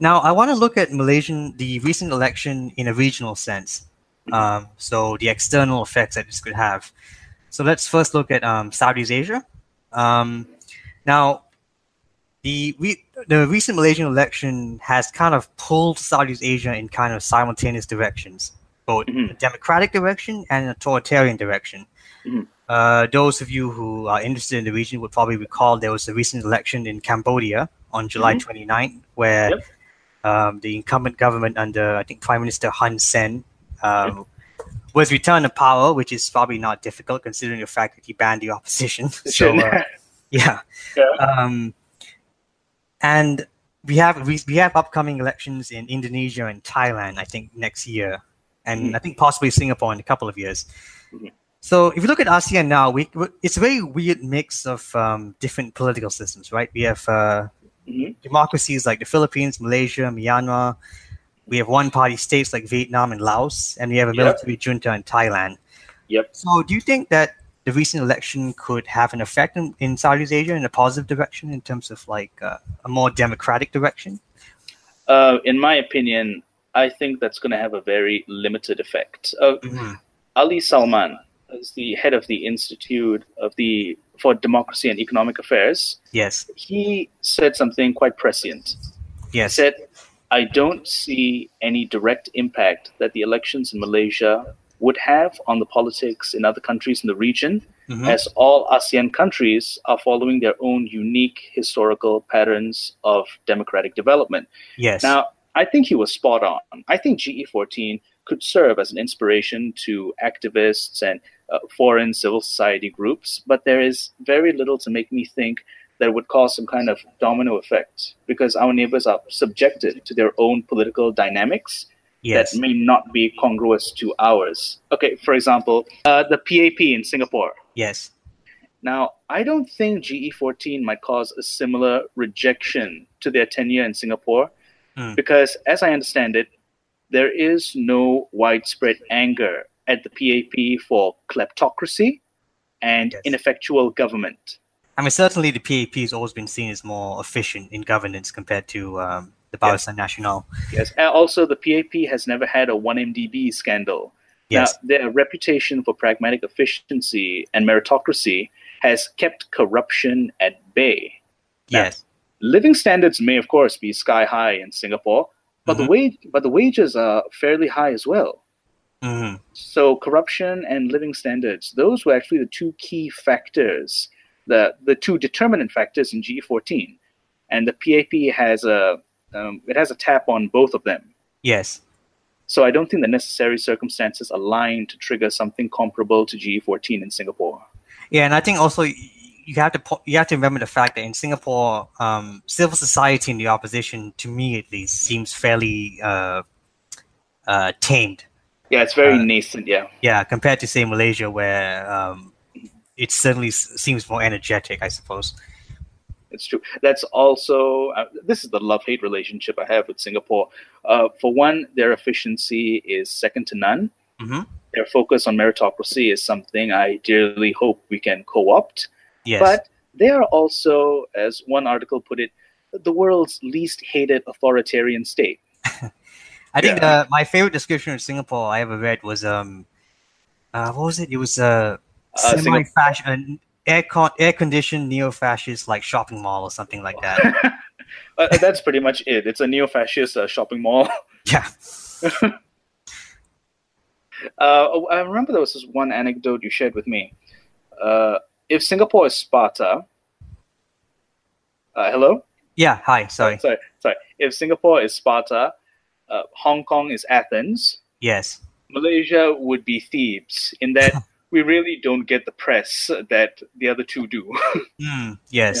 Now I want to look at Malaysian the recent election in a regional sense. Um, so the external effects that this could have. So let's first look at um, Southeast Asia. Um, now, the re- the recent Malaysian election has kind of pulled Southeast Asia in kind of simultaneous directions, both mm-hmm. a democratic direction and an authoritarian direction. Mm-hmm. Uh, those of you who are interested in the region would probably recall there was a recent election in Cambodia on July mm-hmm. 29, where yep. um, the incumbent government under I think Prime Minister Hun Sen um, was returned to power, which is probably not difficult considering the fact that he banned the opposition. so, uh, yeah. yeah. Um, and we have we, we have upcoming elections in Indonesia and Thailand, I think next year, and mm-hmm. I think possibly Singapore in a couple of years. Mm-hmm. So if you look at ASEAN now, we it's a very weird mix of um, different political systems, right? We have uh, mm-hmm. democracies like the Philippines, Malaysia, Myanmar, we have one party states like Vietnam and Laos, and we have a military yep. junta in Thailand. Yep. So, do you think that the recent election could have an effect in, in Southeast Asia in a positive direction in terms of like uh, a more democratic direction? Uh, in my opinion, I think that's going to have a very limited effect. Uh, mm-hmm. Ali Salman, as the head of the Institute of the for Democracy and Economic Affairs, yes, he said something quite prescient. Yes, he said I don't see any direct impact that the elections in Malaysia would have on the politics in other countries in the region, mm-hmm. as all ASEAN countries are following their own unique historical patterns of democratic development. Yes. Now, I think he was spot on. I think GE14 could serve as an inspiration to activists and uh, foreign civil society groups, but there is very little to make me think that it would cause some kind of domino effect because our neighbors are subjected to their own political dynamics yes. that may not be congruous to ours. Okay, for example, uh, the PAP in Singapore. Yes. Now, I don't think GE14 might cause a similar rejection to their tenure in Singapore mm. because, as I understand it, there is no widespread anger at the PAP for kleptocracy and yes. ineffectual government. I mean, certainly the PAP has always been seen as more efficient in governance compared to um, the Barisan yes. Nasional. Yes, and also the PAP has never had a 1MDB scandal. Yes. Now, their reputation for pragmatic efficiency and meritocracy has kept corruption at bay. Now, yes. Living standards may, of course, be sky high in Singapore, but mm-hmm. the wage, but the wages are fairly high as well. Mm-hmm. So corruption and living standards, those were actually the two key factors the the two determinant factors in GE14, and the PAP has a um, it has a tap on both of them. Yes. So I don't think the necessary circumstances align to trigger something comparable to GE14 in Singapore. Yeah, and I think also you have to you have to remember the fact that in Singapore, um, civil society in the opposition, to me at least, seems fairly uh, uh, tamed. Yeah, it's very uh, nascent. Yeah. Yeah, compared to say Malaysia, where um, it certainly seems more energetic, I suppose. It's true. That's also uh, this is the love hate relationship I have with Singapore. Uh, for one, their efficiency is second to none. Mm-hmm. Their focus on meritocracy is something I dearly hope we can co-opt. Yes. But they are also, as one article put it, the world's least hated authoritarian state. I think Yeah. uh, my favorite description of Singapore I ever read was um, uh, what was it? It was a Uh, semi-fashion, an air con- air conditioned neo-fascist like shopping mall or something like that. Uh, that's pretty much it. It's a neo-fascist uh, shopping mall. yeah. Uh, I remember there was this one anecdote you shared with me. Uh, if Singapore is Sparta, uh, hello. Yeah. Hi. Sorry. sorry, sorry. If Singapore is Sparta, uh, Hong Kong is Athens. Yes. Malaysia would be Thebes. In that we really don't get the press that the other two do. Mm, yes.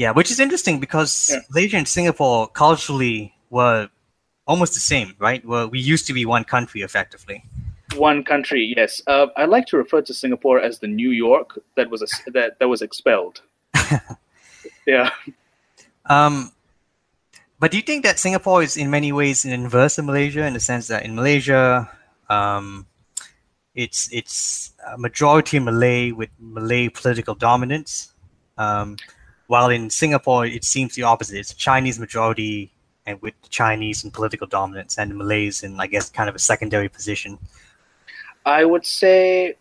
Yeah. which is interesting because Yeah. Malaysia and Singapore culturally were almost the same, right? Well, we used to be one country effectively. one country, yes. Uh, I like to refer to Singapore as the New York that was a, that that was expelled. yeah. Um, but do you think that Singapore is in many ways an inverse of Malaysia in the sense that in Malaysia, um, it's it's a majority Malay with Malay political dominance, um, while in Singapore it seems the opposite. It's Chinese majority and with Chinese and political dominance, and the Malays in I guess kind of a secondary position. I would say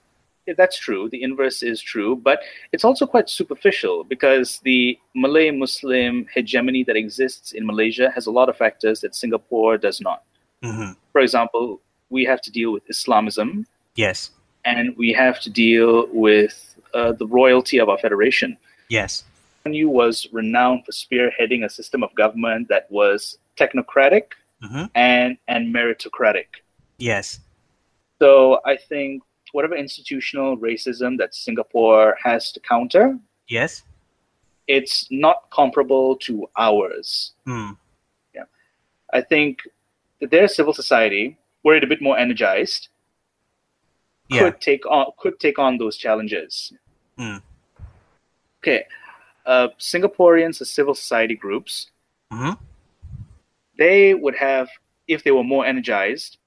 that's true. The inverse is true, but it's also quite superficial because the Malay Muslim hegemony that exists in Malaysia has a lot of factors that Singapore does not. hmm For example, we have to deal with Islamism Yes, and we have to deal with uh, the royalty of our federation. yes, Yew was renowned for spearheading a system of government that was technocratic hmm and, and meritocratic. yes, So I think whatever institutional racism that Singapore has to counter, yes. it's not comparable to ours. Hmm. I think that their civil society, were a bit more energized, Yeah. could take on could take on those challenges. Hmm. Okay, uh, Singaporeans as civil society groups, hmm they would have, if they were more energized,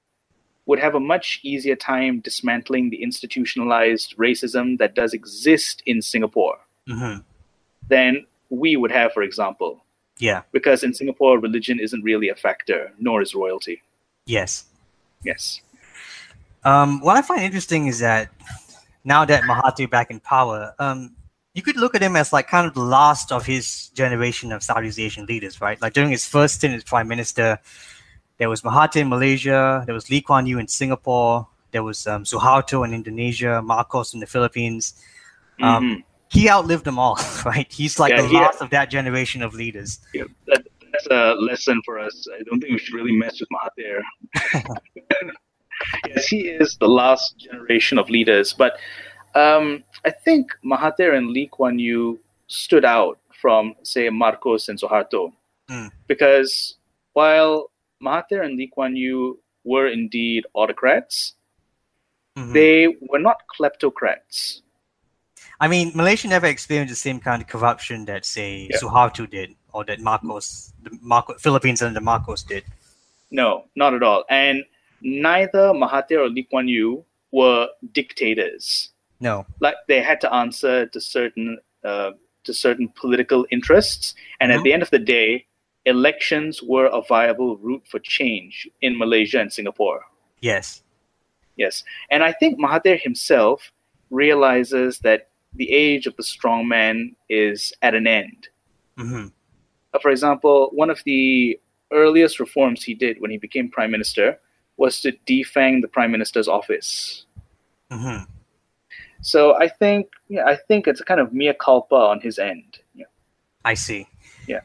would have a much easier time dismantling the institutionalized racism that does exist in Singapore hmm than we would have, for example. Yeah. Because in Singapore, religion isn't really a factor, nor is royalty. Yes. Yes. Um, what I find interesting is that now that Mahathir back in power, um, you could look at him as like kind of the last of his generation of Southeast Asian leaders, right? Like during his first stint as prime minister, there was Mahathir in Malaysia, there was Lee Kuan Yew in Singapore, there was um, Suharto in Indonesia, Marcos in the Philippines. Um, Mhm. He outlived them all, right? He's like Yeah, the he- last of that generation of leaders. Yeah, that, that's a lesson for us. I don't think we should really mess with Mahathir. yes, he is the last generation of leaders, but um, I think Mahathir and Lee Kuan Yew stood out from, say, Marcos and Suharto, Mm. because while Mahathir and Lee Kuan Yew were indeed autocrats, Mhm. they were not kleptocrats. I mean, Malaysia never experienced the same kind of corruption that, say, Yeah. Suharto did, or that Marcos, the Marco, Philippines under Marcos did. No, not at all. And neither Mahathir or Lee Kuan Yew were dictators. No. Like they had to answer to certain uh, to certain political interests, and Mhm. at the end of the day, elections were a viable route for change in Malaysia and Singapore. Yes. Yes, and I think Mahathir himself realizes that the age of the strong man is at an end. hmm Uh, for example, one of the earliest reforms he did when he became prime minister was to defang the prime minister's office. hmm So I think, yeah, I think it's a kind of mea culpa on his end. Yeah. I see. Yeah.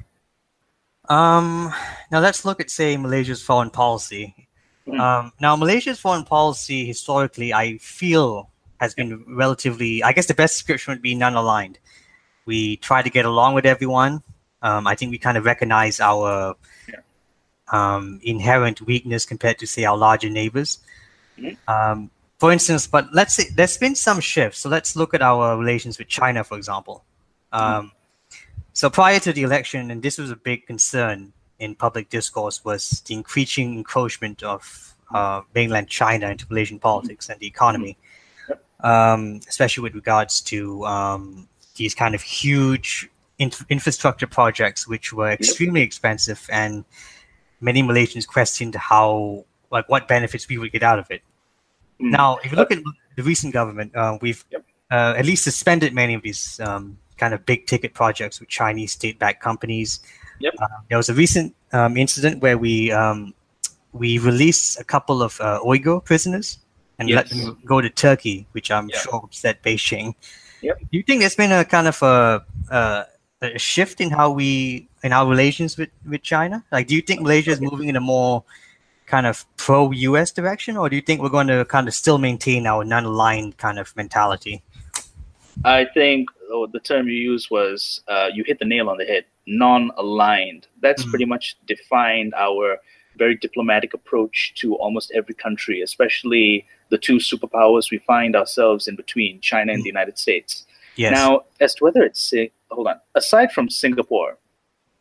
Um. Now let's look at, say, Malaysia's foreign policy. Mm. Um. Now Malaysia's foreign policy historically, I feel, has been relatively. I guess the best description would be non-aligned. We try to get along with everyone. Um, I think we kind of recognize our Yeah. Um, inherent weakness compared to, say, our larger neighbors. Um, for instance, but let's say there's been some shifts. So let's look at our relations with China, for example. Um, so prior to the election, and this was a big concern in public discourse, was the increasing encroachment of uh, mainland China into Malaysian politics and the economy, um, especially with regards to um, these kind of huge inf- infrastructure projects, which were extremely expensive, and many Malaysians questioned how, like, what benefits we would get out of it. Mm. Now, if you look at the recent government, uh, we've yep. uh, at least suspended many of these um, kind of big ticket projects with Chinese state-backed companies. Yep. Uh, there was a recent um, incident where we um, we released a couple of uh, Uyghur prisoners and yes. let them go to Turkey, which I'm yep. sure upset Beijing. Yep. Do you think there's been a kind of a, a, a shift in how we in our relations with, with China? Like, do you think Malaysia is moving in a more kind of pro-US direction, or do you think we're going to kind of still maintain our non-aligned kind of mentality? I think oh, the term you used was uh, you hit the nail on the head. Non-aligned. That's mm-hmm. pretty much defined our very diplomatic approach to almost every country, especially the two superpowers we find ourselves in between, China and the mm. United States. Yes. Now, as to whether it's hold on, aside from Singapore,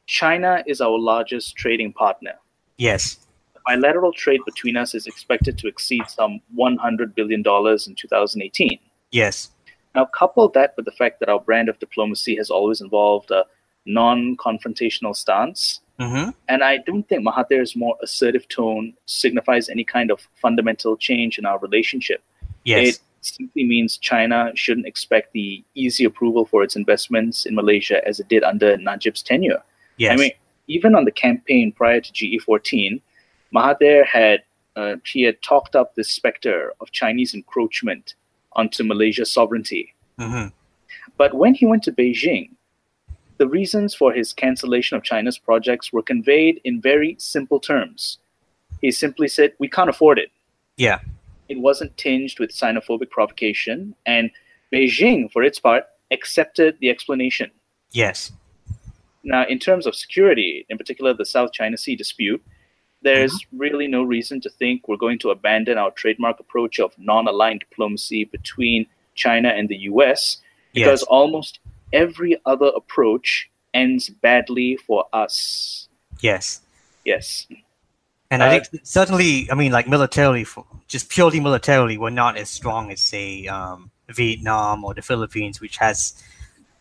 China is our largest trading partner. Yes. Bilateral trade between us is expected to exceed some $100 billion in 2018. Yes. Now, couple that with the fact that our brand of diplomacy has always involved a non confrontational stance. Mm-hmm. And I don't think Mahathir's more assertive tone signifies any kind of fundamental change in our relationship. Yes. It simply means China shouldn't expect the easy approval for its investments in Malaysia as it did under Najib's tenure. Yes. I mean, even on the campaign prior to GE14, Mahathir had uh, he had talked up the specter of Chinese encroachment onto Malaysia's sovereignty. Mm-hmm. But when he went to Beijing, the reasons for his cancellation of China's projects were conveyed in very simple terms. He simply said, We can't afford it. Yeah. It wasn't tinged with xenophobic provocation, and Beijing, for its part, accepted the explanation. Yes. Now, in terms of security, in particular the South China Sea dispute, there's mm-hmm. really no reason to think we're going to abandon our trademark approach of non aligned diplomacy between China and the US because yes. almost every other approach ends badly for us. Yes. Yes. And uh, I think certainly, I mean, like militarily, just purely militarily, we're not as strong as, say, um, Vietnam or the Philippines, which has,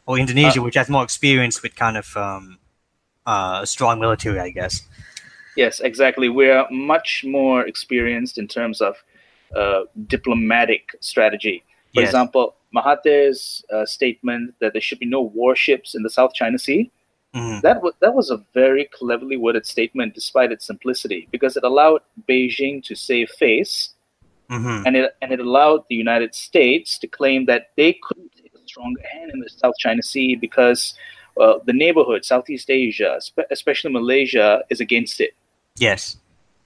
or Indonesia, uh, which has more experience with kind of um, uh, a strong military, I guess. Yes, exactly. We're much more experienced in terms of uh, diplomatic strategy. For yes. example, Mahathir's uh, statement that there should be no warships in the South China Sea. Mm-hmm. That was that was a very cleverly worded statement, despite its simplicity, because it allowed Beijing to save face, mm-hmm. and it and it allowed the United States to claim that they couldn't take a stronger hand in the South China Sea because uh, the neighborhood, Southeast Asia, especially Malaysia, is against it. Yes.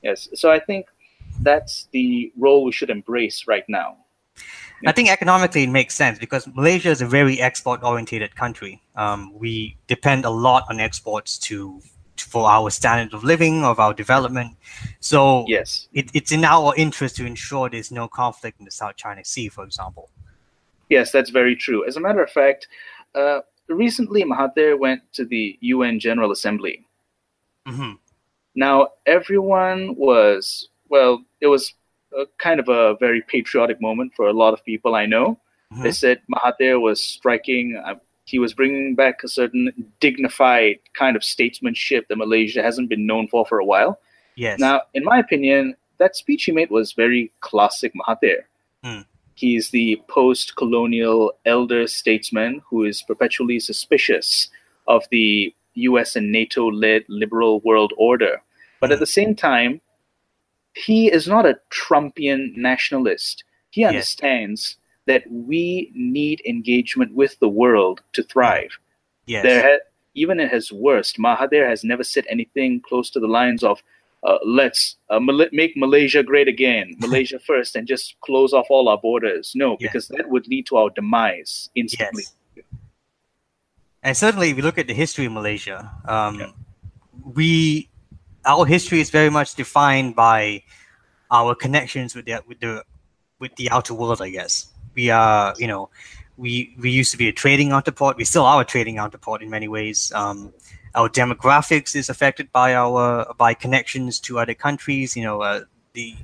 Yes. So I think that's the role we should embrace right now. I think economically it makes sense because Malaysia is a very export-oriented country. Um, we depend a lot on exports to for our standard of living, of our development. So yes, it, it's in our interest to ensure there's no conflict in the South China Sea, for example. Yes, that's very true. As a matter of fact, uh, recently Mahathir went to the UN General Assembly. Mm-hmm. Now everyone was well. It was a, kind of a very patriotic moment for a lot of people I know. Mm-hmm. They said Mahathir was striking. Uh, he was bringing back a certain dignified kind of statesmanship that Malaysia hasn't been known for for a while. Yes. Now, in my opinion, that speech he made was very classic Mahathir. Mm. He's the post colonial elder statesman who is perpetually suspicious of the US and NATO led liberal world order. But at hmm. the same time, he is not a Trumpian nationalist. He understands yes. that we need engagement with the world to thrive. Yes. There even at his worst, Mahathir has never said anything close to the lines of uh, let's uh, Mal- make Malaysia great again, Malaysia first, and just close off all our borders. No, yes. because that would lead to our demise instantly. Yes. And certainly, if you look at the history of Malaysia, um, yeah. we our history is very much defined by our connections with the with the with the outer world. I guess we are, you know, we we used to be a trading entrepot. We still are a trading entrepot in many ways. Um, our demographics is affected by our by connections to other countries. You know, uh, the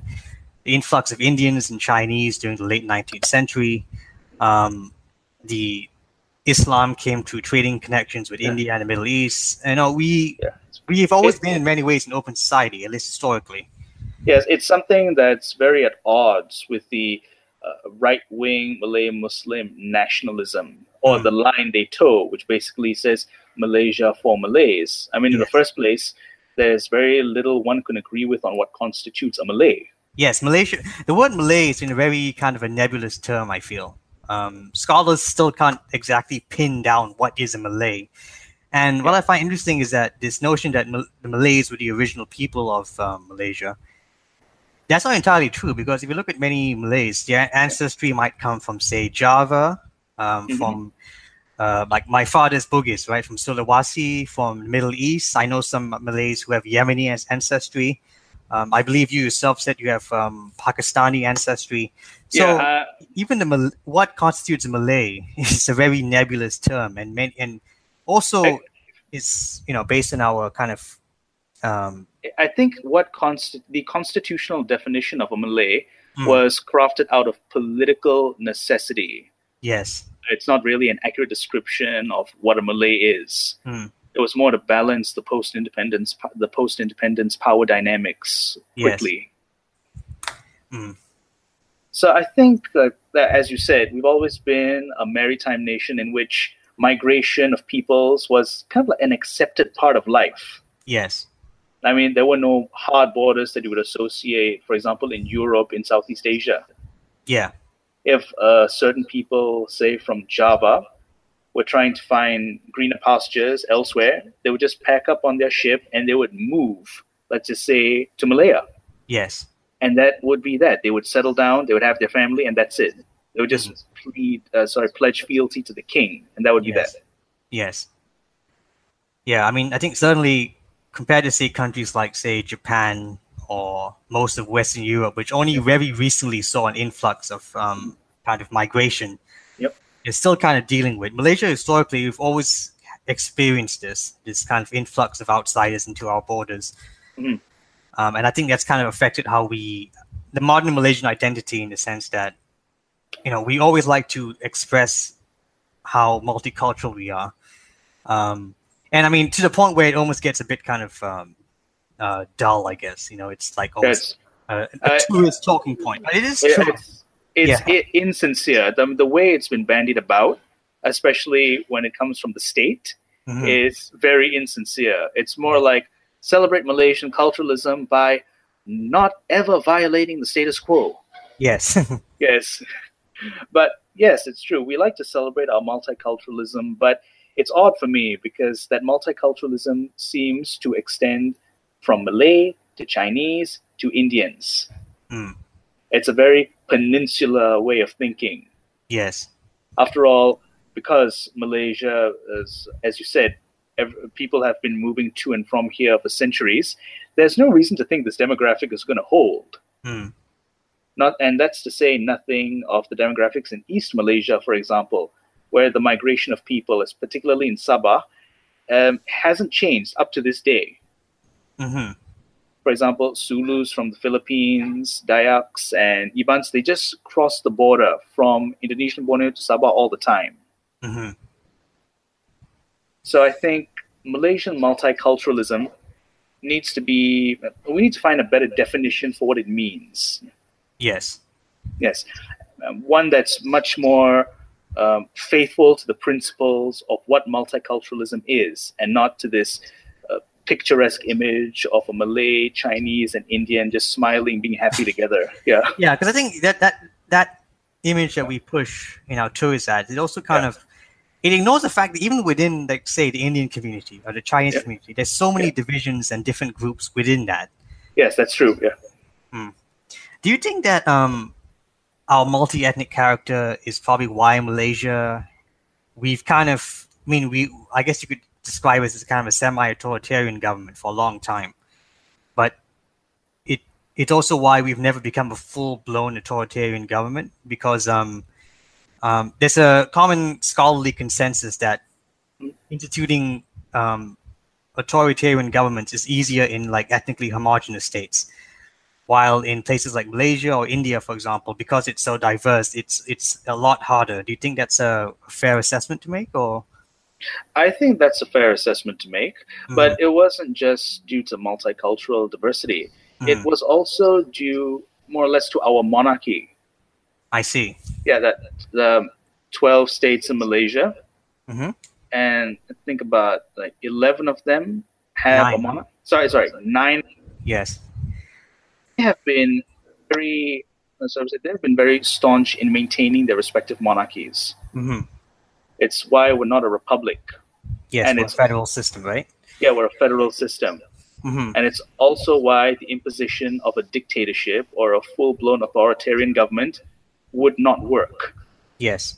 the influx of Indians and Chinese during the late 19th century, um, the Islam came through trading connections with Yeah. India and the Middle East. You know, we Yeah. We've always It- been in many ways an open society, at least historically. Yes, it's something that's very at odds with the uh, right wing Malay Muslim nationalism or Mm. the line they toe, which basically says Malaysia for Malays. I mean, in the first place, there's very little one can agree with on what constitutes a Malay. Yes, Malaysia. The word Malay is in a very kind of a nebulous term. I feel um, scholars still can't exactly pin down what is a Malay. And what I find interesting is that this notion that Mal- the Malays were the original people of um, Malaysia. That's not entirely true because if you look at many Malays, their ancestry might come from, say, Java, um, Mhm. from uh, like my father's Bugis, right, from Sulawesi, from the Middle East. I know some Malays who have Yemeni as- ancestry. Um, I believe you yourself said you have um, Pakistani ancestry. So yeah, uh, even the Mal- what constitutes a Malay is a very nebulous term, and man- and also I- it's you know based on our kind of um, I think what const- the constitutional definition of a Malay Hmm. was crafted out of political necessity. yes, It's not really an accurate description of what a Malay is. Hmm. It was more to balance the post-independence the post-independence power dynamics Yes. quickly. Hmm. So I think that, that, as you said, we've always been a maritime nation in which migration of peoples was kind of like an accepted part of life. yes, I mean, there were no hard borders that you would associate, for example, in Europe, in Southeast Asia. yeah, If uh, certain people, say from Java, were trying to find greener pastures elsewhere, they would just pack up on their ship and they would move, let's just say, to Malaya. yes, And that would be that. They would settle down, they would have their family, and that's it. They would just plead, uh, sorry, pledge fealty to the king, and that would be Yes. that. yes. Yeah, I mean, I think certainly compared to say countries like say Japan or most of Western Europe, which only very recently saw an influx of um, kind of migration, Yep. it's still kind of dealing with. Malaysia historically, we've always experienced this this kind of influx of outsiders into our borders, Mhm. um, and I think that's kind of affected how we the modern Malaysian identity in the sense that you know we always like to express how multicultural we are, um, and I mean to the point where it almost gets a bit kind of um, uh, dull. I guess you know it's like almost a, tourist talking point, but it is it- true. it's, it's i- insincere. The, the way it's been bandied about, especially when it comes from the state, Mhm. is very insincere. It's more like celebrate Malaysian culturalism by not ever violating the status quo. Yes. Yes. But yes, it's true. We like to celebrate our multiculturalism, but it's odd for me because that multiculturalism seems to extend from Malay to Chinese to Indians. Mm. It's a very peninsular way of thinking. yes. After all, because Malaysia is, as you said, people have been moving to and from here for centuries, there's no reason to think this demographic is going to hold. Mm. Not, and that's to say nothing of the demographics in East Malaysia, for example, where the migration of people, is particularly in Sabah, um, hasn't changed up to this day. hmm For example, Zulus from the Philippines, Dayaks, and Ibans, they just cross the border from Indonesian Borneo to Sabah all the time. hmm So I think Malaysian multiculturalism needs to be, we need to find a better definition for what it means. Yes. Yes, um, one that's much more um, faithful to the principles of what multiculturalism is, and not to this uh, picturesque image of a Malay, Chinese, and Indian just smiling, being happy together. Yeah, Yeah, because I think that that that image that we push in our tourist ads, it also kind Yeah. of it ignores the fact that even within, like, say, the Indian community or the Chinese Yeah. community, there's so many Yeah. divisions and different groups within that. yes, that's true. Yeah. Do you think that um, our multi-ethnic character is probably why Malaysia, we've kind of, I mean, we, I guess you could describe us as kind of a semi-authoritarian government for a long time, but it it's also why we've never become a full-blown authoritarian government because um, um, there's a common scholarly consensus that instituting um, authoritarian governments is easier in like ethnically homogenous states while in places like Malaysia or India, for example, because it's so diverse, it's it's a lot harder. Do you think that's a fair assessment to make, or? I think that's a fair assessment to make, mm-hmm. but it wasn't just due to multicultural diversity. Mm-hmm. It was also due more or less to our monarchy. I see. Yeah, that the twelve states in Malaysia, mm-hmm. and I think about like eleven of them have nine. a monarch. Sorry, sorry, nine. Yes. They have been very. So say, they've been very staunch in maintaining their respective monarchies. Mm-hmm. It's why we're not a republic. Yes, and it's a federal system, right? Yeah, we're a federal system. Mm-hmm. And it's also why the imposition of a dictatorship or a full blown authoritarian government would not work. Yes.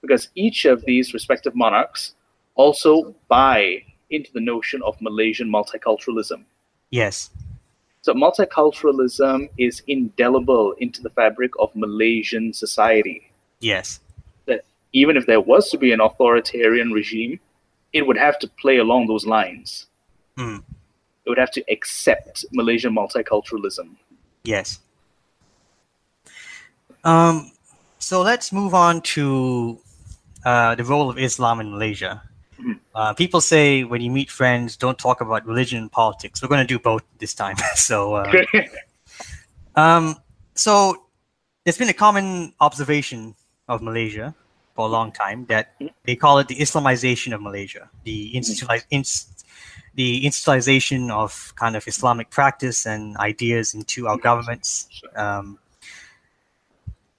Because each of these respective monarchs also buy into the notion of Malaysian multiculturalism. Yes. So multiculturalism is indelible into the fabric of Malaysian society. Yes That even if there was to be an authoritarian regime, it would have to play along those lines. Mm. It would have to accept Malaysian multiculturalism. Yes. Um, so let's move on to uh, the role of Islam in Malaysia. Mm-hmm. Uh, people say when you meet friends, don't talk about religion and politics. We're going to do both this time. so, uh, um, so there's been a common observation of Malaysia for a long time that they call it the Islamization of Malaysia, the institutionaliz- the institutionalization of kind of Islamic practice and ideas into our governments. Um,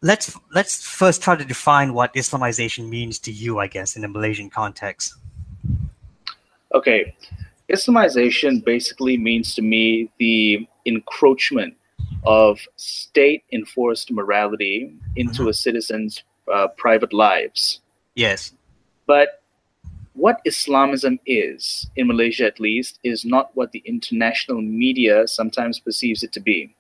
let's let's first try to define what Islamization means to you, I guess, in the Malaysian context. Okay, Islamization basically means to me the encroachment of state-enforced morality into mm-hmm. a citizen's uh, private lives. Yes. But what Islamism is, in Malaysia at least, is not what the international media sometimes perceives it to be.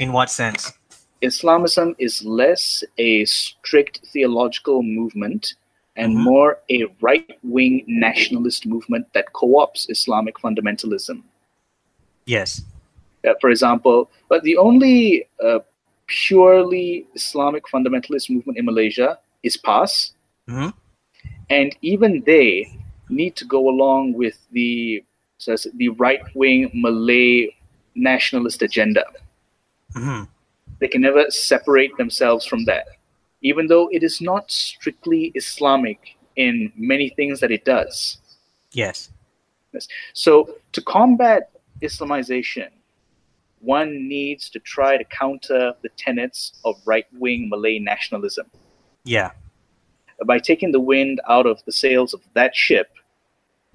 In what sense? Islamism is less a strict theological movement and mm-hmm. more a right wing nationalist movement that co opts Islamic fundamentalism. Yes. Uh, for example, but the only uh, purely Islamic fundamentalist movement in Malaysia is PAS. Mm-hmm. And even they need to go along with the the right wing Malay nationalist agenda. Mm-hmm. They can never separate themselves from that, even though it is not strictly Islamic in many things that it does. Yes. yes. So to combat Islamization, one needs to try to counter the tenets of right wing Malay nationalism. Yeah. By taking the wind out of the sails of that ship,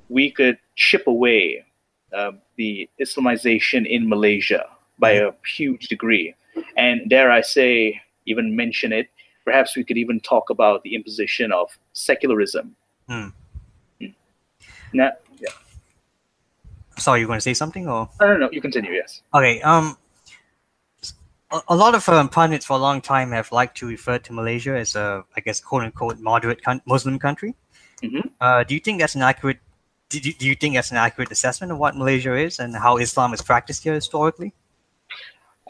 we could chip away uh, the Islamization in Malaysia by a huge degree. And dare I say, even mention it, perhaps we could even talk about the imposition of secularism. Hmm. hmm. Now, sorry, you going to say something or? No, no, no. You continue. Yes. Okay. Um, a, a lot of um, pundits for a long time have liked to refer to Malaysia as a, I guess, quote unquote, moderate con- Muslim country. Mm-hmm. Uh, do you think that's an accurate? Do you, do you think that's an accurate assessment of what Malaysia is and how Islam is practiced here historically?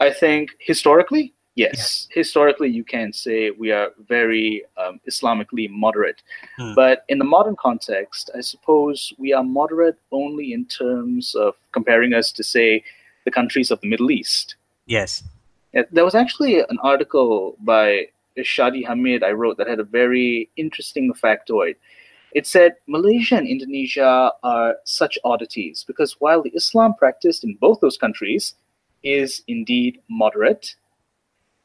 I think historically, yes, historically you can say we are very um, Islamically moderate. Hmm. But in the modern context, I suppose we are moderate only in terms of comparing us to, say, the countries of the Middle East. Yes. Yeah, there was actually an article by Shadi Hamid I wrote that had a very interesting factoid. It said Malaysia and Indonesia are such oddities because while the Islam practiced in both those countries is indeed moderate,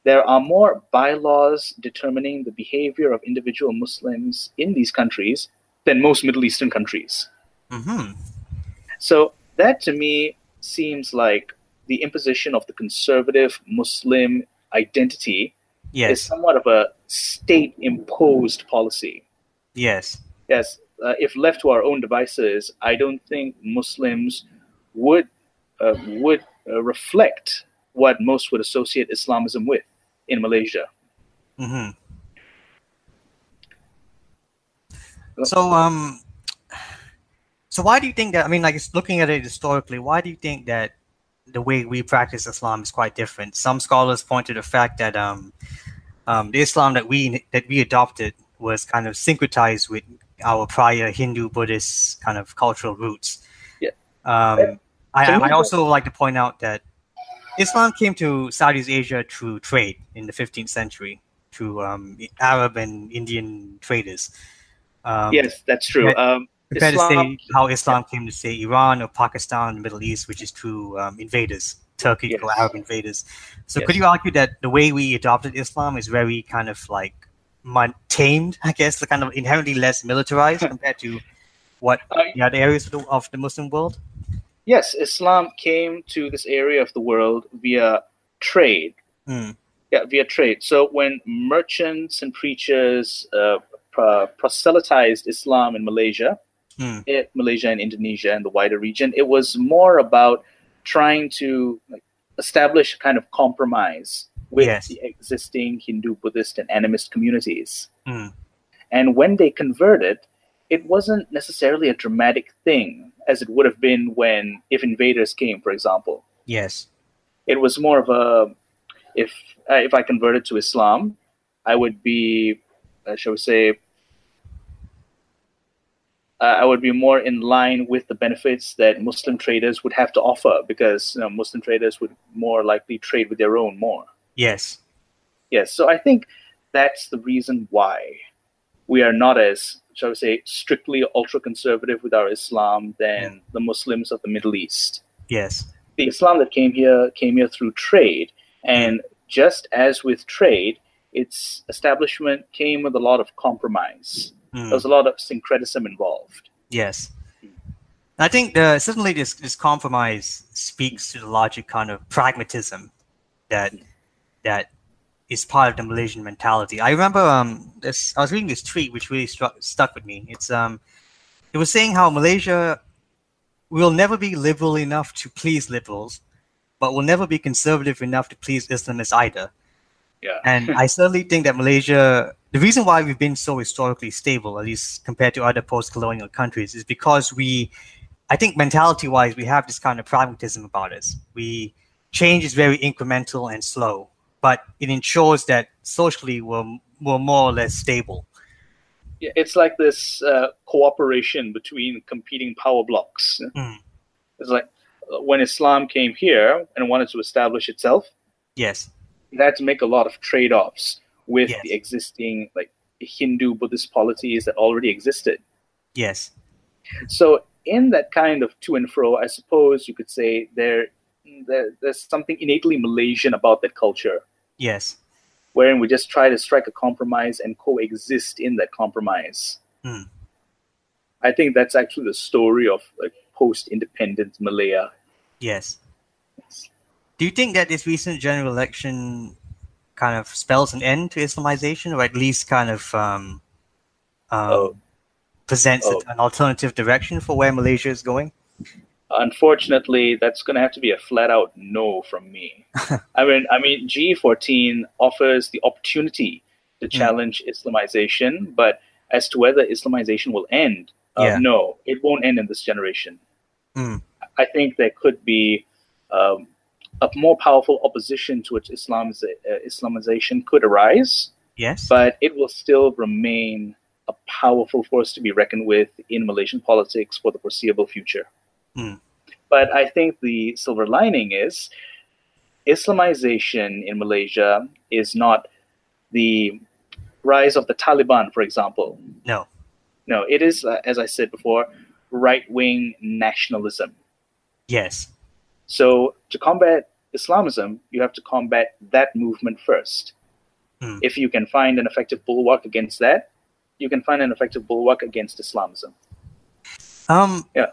there are more bylaws determining the behavior of individual Muslims in these countries than most Middle Eastern countries. Mm-hmm. So that to me seems like the imposition of the conservative Muslim identity yes. is somewhat of a state imposed policy. Yes. Yes. Uh, if left to our own devices, I don't think Muslims would uh, would uh, reflect what most would associate Islamism with in Malaysia. Mm-hmm. So, um, so why do you think that? I mean, like, looking at it historically, why do you think that the way we practice Islam is quite different. Some scholars point to the fact that um, um, the Islam that we that we adopted was kind of syncretized with our prior Hindu Buddhist kind of cultural roots. Yeah. Um, I, I also like to point out that Islam came to Southeast Asia through trade in the 15th century, through um, Arab and Indian traders. Um, yes, that's true. Um, Islam, to say how Islam came to say Iran or Pakistan, the Middle East, which is through um, invaders, Turkic yes. or Arab invaders. So yes. could you argue that the way we adopted Islam is very kind of like tamed, I guess, the kind of inherently less militarized compared to what uh, the other areas of the, of the Muslim world? Yes, Islam came to this area of the world via trade. Mm. Yeah, via trade. So when merchants and preachers uh, proselytized Islam in Malaysia, mm. it, Malaysia and Indonesia and the wider region, it was more about trying to like, establish a kind of compromise with yes. the existing Hindu, Buddhist, and animist communities. Mm. And when they converted, it wasn't necessarily a dramatic thing as it would have been when if invaders came, for example. Yes. It was more of a if uh, if I converted to Islam, I would be, uh, shall we say, uh, I would be more in line with the benefits that Muslim traders would have to offer because you know, Muslim traders would more likely trade with their own more. Yes. Yes. So I think that's the reason why we are not as, shall we say, strictly ultra conservative with our Islam than the Muslims of the Middle East. Yes. The Islam that came here came here through trade. And just as with trade, its establishment came with a lot of compromise. Mm. There was a lot of syncretism involved. Yes. I think the, certainly this, this compromise speaks to the logic kind of pragmatism that that is part of the Malaysian mentality. I remember um this I was reading this tweet which really struck stuck with me. It's um it was saying how Malaysia will never be liberal enough to please liberals, but will never be conservative enough to please Islamists either. Yeah. and I certainly think that Malaysia the reason why we've been so historically stable, at least compared to other post colonial countries, is because we I think mentality wise we have this kind of pragmatism about us. We change is very incremental and slow but it ensures that socially we're, we're more or less stable. Yeah, it's like this uh, cooperation between competing power blocks. Mm. It's like uh, when Islam came here and wanted to establish itself. Yes, it had to make a lot of trade-offs with yes. the existing like Hindu Buddhist polities that already existed. Yes. So in that kind of to and fro, I suppose you could say there there, there's something innately Malaysian about that culture. Yes. Wherein we just try to strike a compromise and coexist in that compromise. Mm. I think that's actually the story of like post-independent Malaya. Yes. yes. Do you think that this recent general election kind of spells an end to Islamization, or at least kind of um, um, oh. presents oh. an alternative direction for where Malaysia is going? Unfortunately, that's going to have to be a flat out no from me. I mean, I mean, G14 offers the opportunity to hmm. challenge mm. Islamization, but as to whether Islamization will end, uh, yeah. no, it won't end in this generation. Mm. I think there could be um, a more powerful opposition to its Islam's, uh, Islamization could arise. Yes, but it will still remain a powerful force to be reckoned with in Malaysian politics for the foreseeable future. Mm. But I think the silver lining is Islamization in Malaysia is not the rise of the Taliban, for example. No. No, it is, uh, as I said before, right wing nationalism. Yes. So to combat Islamism, you have to combat that movement first. Mm. If you can find an effective bulwark against that, you can find an effective bulwark against Islamism. Um, yeah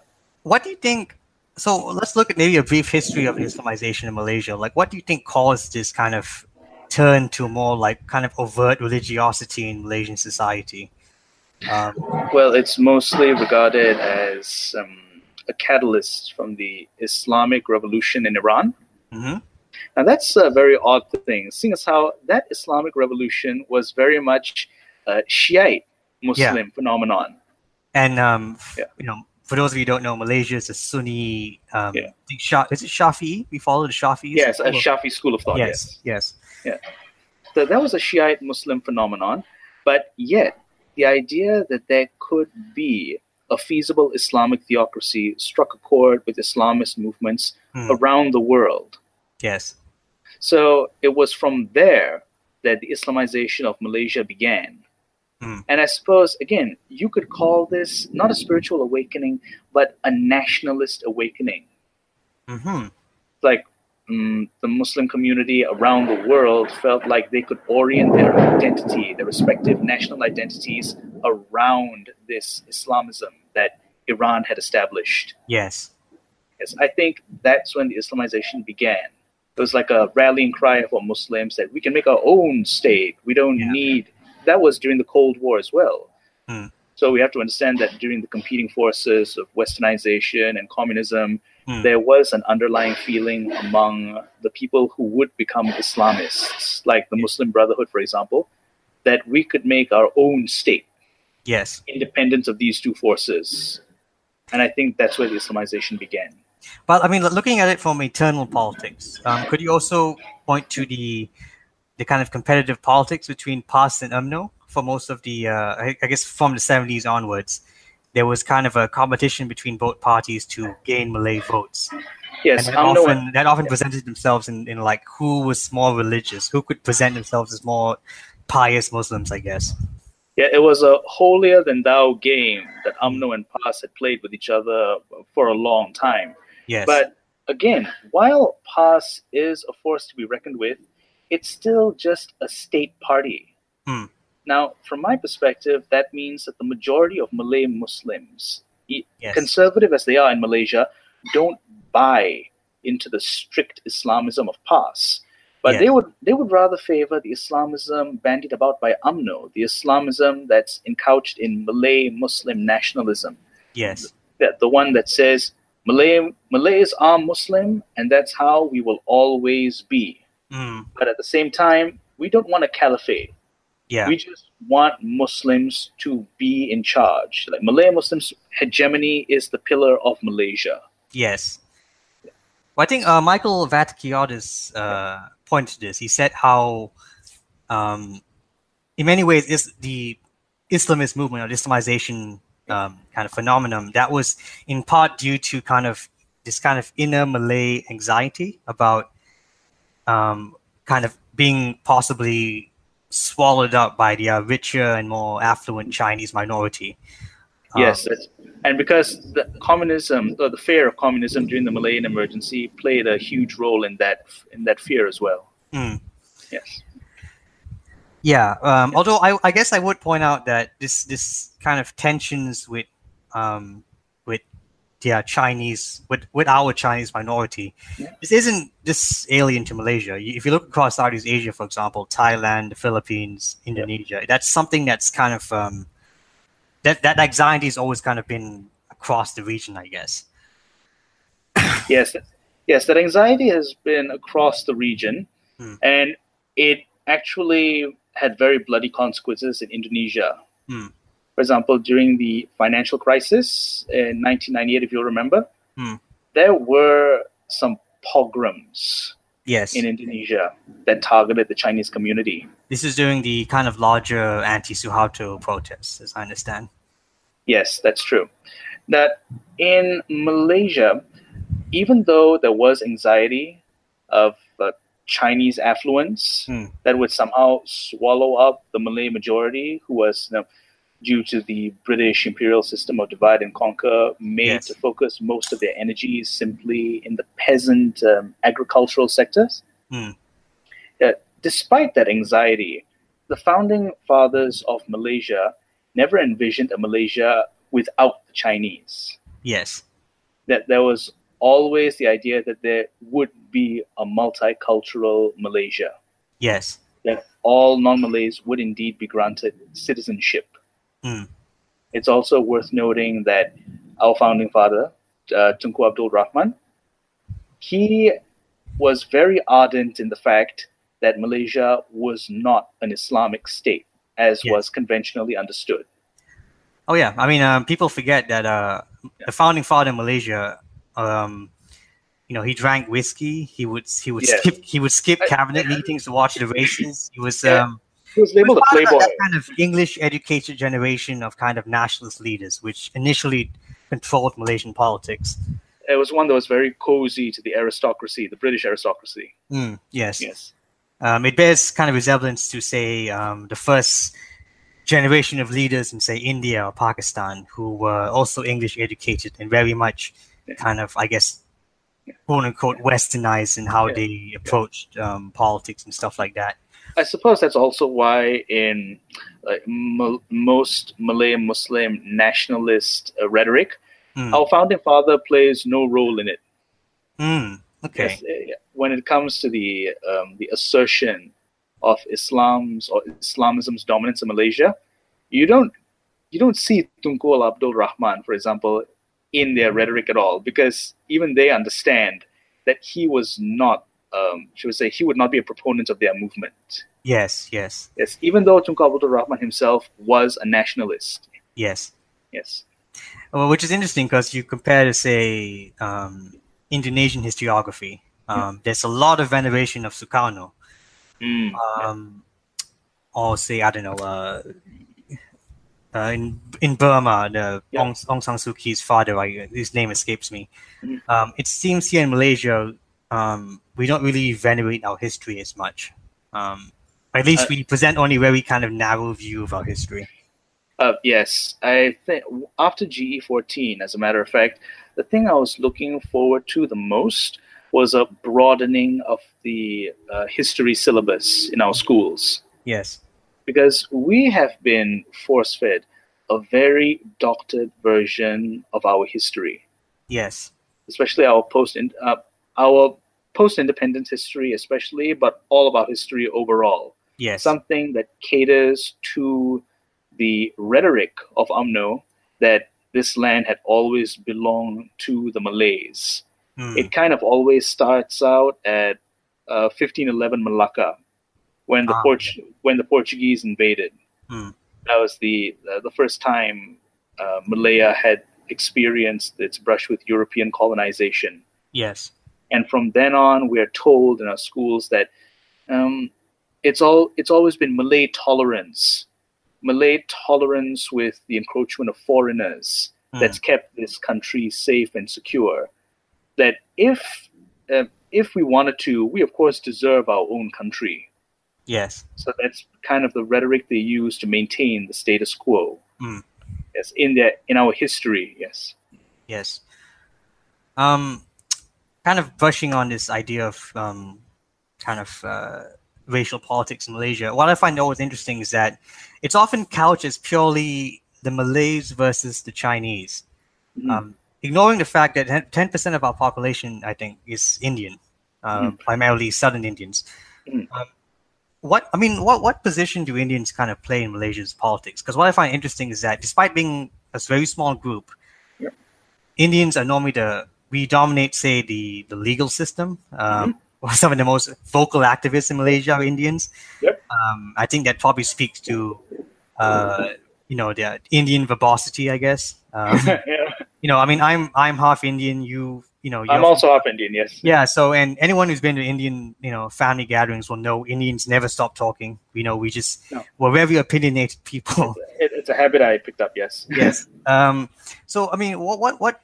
what do you think? So let's look at maybe a brief history of Islamization in Malaysia. Like, what do you think caused this kind of turn to more like kind of overt religiosity in Malaysian society? Um, well, it's mostly regarded as um, a catalyst from the Islamic revolution in Iran. Mm-hmm. Now, that's a very odd thing, seeing as how that Islamic revolution was very much a Shiite Muslim yeah. phenomenon. And, um, yeah. you know, for those of you who don't know, Malaysia is a Sunni. Um, Yeah. is it Shafi? We follow the Shafi'i. Yes, a Shafi school of thought. Yes, yes, Yeah. So that was a Shiite Muslim phenomenon, but yet the idea that there could be a feasible Islamic theocracy struck a chord with Islamist movements Hmm. around the world. yes, So it was from there that the Islamization of Malaysia began. Hmm. And I suppose, again, you could call this not a spiritual awakening, but a nationalist awakening. hmm Like mm, the Muslim community around the world felt like they could orient their identity, their respective national identities, around this Islamism that Iran had established. yes, Yes, I think that's when the Islamization began. It was like a rallying cry for Muslims that we can make our own state. We don't Yeah. need. That was during the Cold War as well. Hmm. So we have to understand that during the competing forces of westernization and communism, Hmm. there was an underlying feeling among the people who would become Islamists, like the Muslim Brotherhood, for example, that we could make our own state yes. independent of these two forces. And I think that's where the Islamization began. Well, I mean, looking at it from internal politics, um, could you also point to the the kind of competitive politics between PAS and UMNO for most of the, uh, I, I guess, from the seventies onwards? There was kind of a competition between both parties to gain Malay votes, Yes, and that UMNO often that often presented themselves in, in like who was more religious, who could present themselves as more pious Muslims, I guess. Yeah, it was a holier than thou game that UMNO and PAS had played with each other for a long time. Yes, But again, while PAS is a force to be reckoned with, it's still just a state party. Hmm. Now, from my perspective, that means that the majority of Malay Muslims, yes, conservative as they are in Malaysia, don't buy into the strict Islamism of PAS. But Yeah. they would they would rather favor the Islamism bandied about by UMNO, the Islamism that's encouched in Malay Muslim nationalism. yes, That the one that says Malay Malays are Muslim and that's how we will always be. Mm, But at the same time, we don't want a caliphate. yeah, We just want Muslims to be in charge. Like Malay Muslims hegemony is the pillar of Malaysia. Yes. Well, I think uh, Michael Vatikiotis uh, pointed to this. He said how, um, in many ways, is the Islamist movement or Islamization um, kind of phenomenon that was in part due to kind of this kind of inner Malay anxiety about um, kind of being possibly swallowed up by the uh, richer and more affluent Chinese minority. Um, Yes, and because the communism or the fear of communism during the Malayan emergency played a huge role in that in that fear as well. mm. Yes. Yeah. Um, although I, I guess I would point out that this this kind of tensions with um, with the uh, Chinese with with our Chinese minority, Yeah. this isn't just alien to Malaysia. If you look across Southeast Asia, for example, Thailand, the Philippines, Indonesia, that's something that's kind of um, that that anxiety has always kind of been across the region, I guess. Yes, yes, that anxiety has been across the region, Hmm. and it actually had very bloody consequences in Indonesia. Hmm. For example, during the financial crisis in 1998, if you'll remember, Hmm. there were some pogroms Yes. in Indonesia that targeted the Chinese community. This is during the kind of larger anti-Suharto protests, as I understand. Yes, that's true. That in Malaysia, even though there was anxiety of uh, Chinese affluence Hmm. that would somehow swallow up the Malay majority, who was you know, due to the British imperial system of divide and conquer, made Yes. to focus most of their energies simply in the peasant um, agricultural sectors. Hmm. Uh, despite that anxiety, the founding fathers of Malaysia never envisioned a Malaysia without the Chinese. Yes. That there was always the idea that there would be a multicultural Malaysia, Yes. that all non Malays would indeed be granted citizenship. Hmm. It's also worth noting that our founding father, uh, Tunku Abdul Rahman, he was very ardent in the fact that Malaysia was not an Islamic state, as Yes. was conventionally understood. Oh yeah, I mean, um, people forget that uh, the founding father in Malaysia, um, you know, he drank whiskey. He would he would Yeah. skip he would skip I- cabinet meetings to watch the races. He was Yeah. um, He was he was labeled a playboy. that kind of English educated generation of kind of nationalist leaders, which initially controlled Malaysian politics. It was one that was very cozy to the aristocracy, the British aristocracy. Mm, yes. Yes. Um, it bears kind of resemblance to, say, um, the first generation of leaders in, say, India or Pakistan who were also English educated and very much Yeah. kind of, I guess, quote unquote, westernized in how Yeah. they approached um, politics and stuff like that. I suppose that's also why in like, mo most Malay Muslim nationalist uh, rhetoric, Mm. our founding father plays no role in it. Mm, okay. Yes, uh, when it comes to the um, the assertion of Islam's or Islamism's dominance in Malaysia, you don't you don't see Tunku Al Abdul Rahman, for example, in their rhetoric at all, because even they understand that he was not, um, should we say, he would not be a proponent of their movement. Yes, yes, Yes, even though Tunku Abdul Rahman himself was a nationalist. yes. Yes. Well, which is interesting because you compare to say um, Indonesian historiography. Um, There's a lot of veneration of Sukarno, Mm. um, or say I don't know, uh, uh, in in Burma, the Yeah. Aung, Aung San Suu Kyi's father, I, his name escapes me. Mhm. Um, it seems here in Malaysia, um, we don't really venerate our history as much. Um, at least Uh, we present only very kind of narrow view of our history. Uh, yes, I think after GE14, as a matter of fact, the thing I was looking forward to the most was a broadening of the uh, history syllabus in our schools Yes. because we have been force fed a very doctored version of our history, Yes. especially our post uh, our post independence history, especially, but all about history overall. Yes. something that caters to the rhetoric of UMNO that this land had always belonged to the Malays. Hmm. It kind of always starts out at uh, 1511 Malacca, when the Ah. When the Portuguese invaded. Hmm. That was the uh, the first time uh, Malaya had experienced its brush with European colonization yes. And from then on we are told in our schools that um, it's all it's always been Malay tolerance, Malay tolerance with the encroachment of foreigners Hmm. that's kept this country safe and secure. That if uh, if we wanted to, we of course deserve our own country. Yes. So that's kind of the rhetoric they use to maintain the status quo. Hmm. Yes, in their in our history, yes. Yes. Um, kind of brushing on this idea of um, kind of uh, racial politics in Malaysia. What I find always interesting is that it's often couched as purely the Malays versus the Chinese, Mhm. um, ignoring the fact that ten percent of our population, I think, is Indian, uh, primarily Southern Indians. Mhm. Um, what I mean, what what position do Indians kind of play in Malaysia's politics? Because what I find interesting is that despite being a very small group, Yeah. Indians are normally the we dominate, say, the the legal system. Um, Some of the most vocal activists in Malaysia are Indians. Yep. Um, I think that probably speaks to, uh, you know, the Indian verbosity, I guess. Um, yeah. you know, I mean, I'm I'm half Indian. You, you know, I'm also half Indian, yes. yeah. So, and anyone who's been to Indian, you know, family gatherings will know Indians never stop talking. You know, we just No. we're very opinionated people. It, it's a habit I picked up, yes. yes. Um. So, I mean, what what what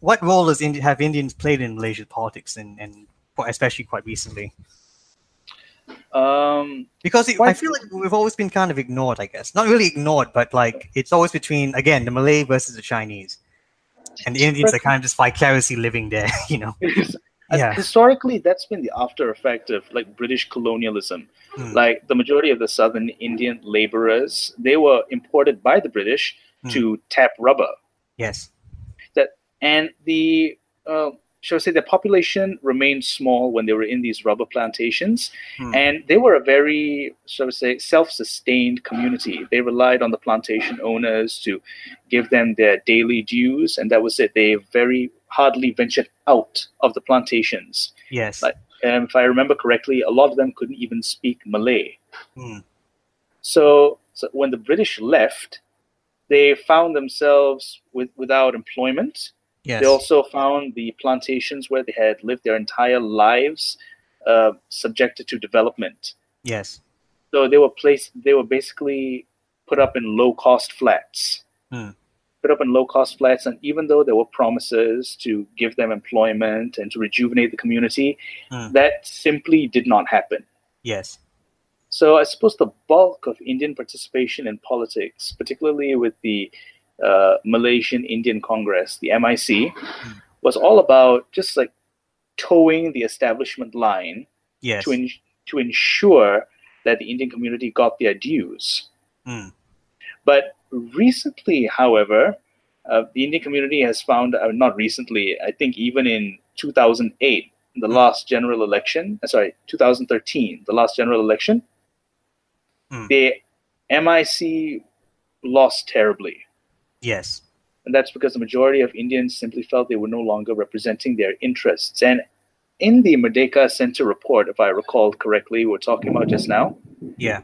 what role does Indi- have Indians played in Malaysian politics, and and especially quite recently? Um, Because it, I feel like we've always been kind of ignored. I guess not really ignored, but like it's always between again the Malay versus the Chinese, and the Indians are kind of just vicariously living there. You know. Yeah. Historically, that's been the after effect of like British colonialism. Hmm. Like the majority of the southern Indian laborers, they were imported by the British Hmm. to tap rubber. Yes. And the, uh, shall I say, the population remained small when they were in these rubber plantations. Hmm. And they were a very, shall we say, self sustained community. They relied on the plantation owners to give them their daily dues. And that was it. They very hardly ventured out of the plantations. Yes. Like- And if I remember correctly, a lot of them couldn't even speak Malay. Hmm. So, so when the British left, they found themselves with, without employment. Yes. They also found the plantations where they had lived their entire lives uh, subjected to development. yes. So they were placed. They were basically put up in low cost flats. Hmm. Put up in low cost flats, and even though there were promises to give them employment and to rejuvenate the community, Hmm. that simply did not happen. Yes. So I suppose the bulk of Indian participation in politics, particularly with the uh, Malaysian Indian Congress, the MIC, was all about just like toeing the establishment line Yes. to en- to ensure that the Indian community got their dues. Hmm. But recently, however, uh, the Indian community has found, uh, not recently, I think even in 2008, the last general election, uh, sorry, 2013, the last general election, Hmm. the MIC lost terribly. Yes. And that's because the majority of Indians simply felt they were no longer representing their interests. And in the Merdeka Center report, if I recall correctly, we we're talking about just now, Yeah.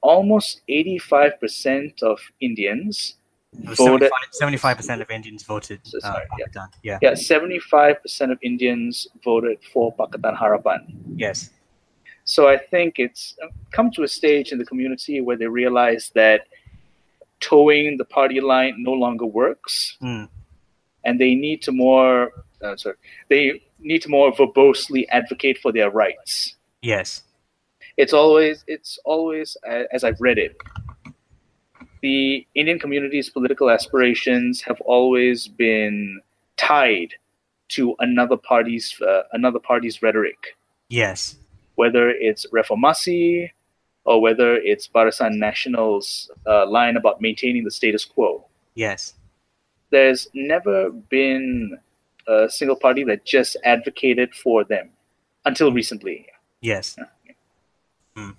almost 85% of Indians, Voted- 75 percent of Indians voted. So uh, sorry, yeah. Yeah. yeah, 75% of Indians voted for Pakatan Harapan. Yes. So I think it's come to a stage in the community where they realize that toeing the party line no longer works, Hmm. and they need to more. Uh, sorry, they need to more verbosely advocate for their rights. Yes. It's always, it's always, as I've read it, the Indian community's political aspirations have always been tied to another party's uh, another party's rhetoric. Yes. whether it's Reformasi or whether it's Barisan Nasional's uh, line about maintaining the status quo. Yes. There's never been a single party that just advocated for them until recently. Yes. Hmm.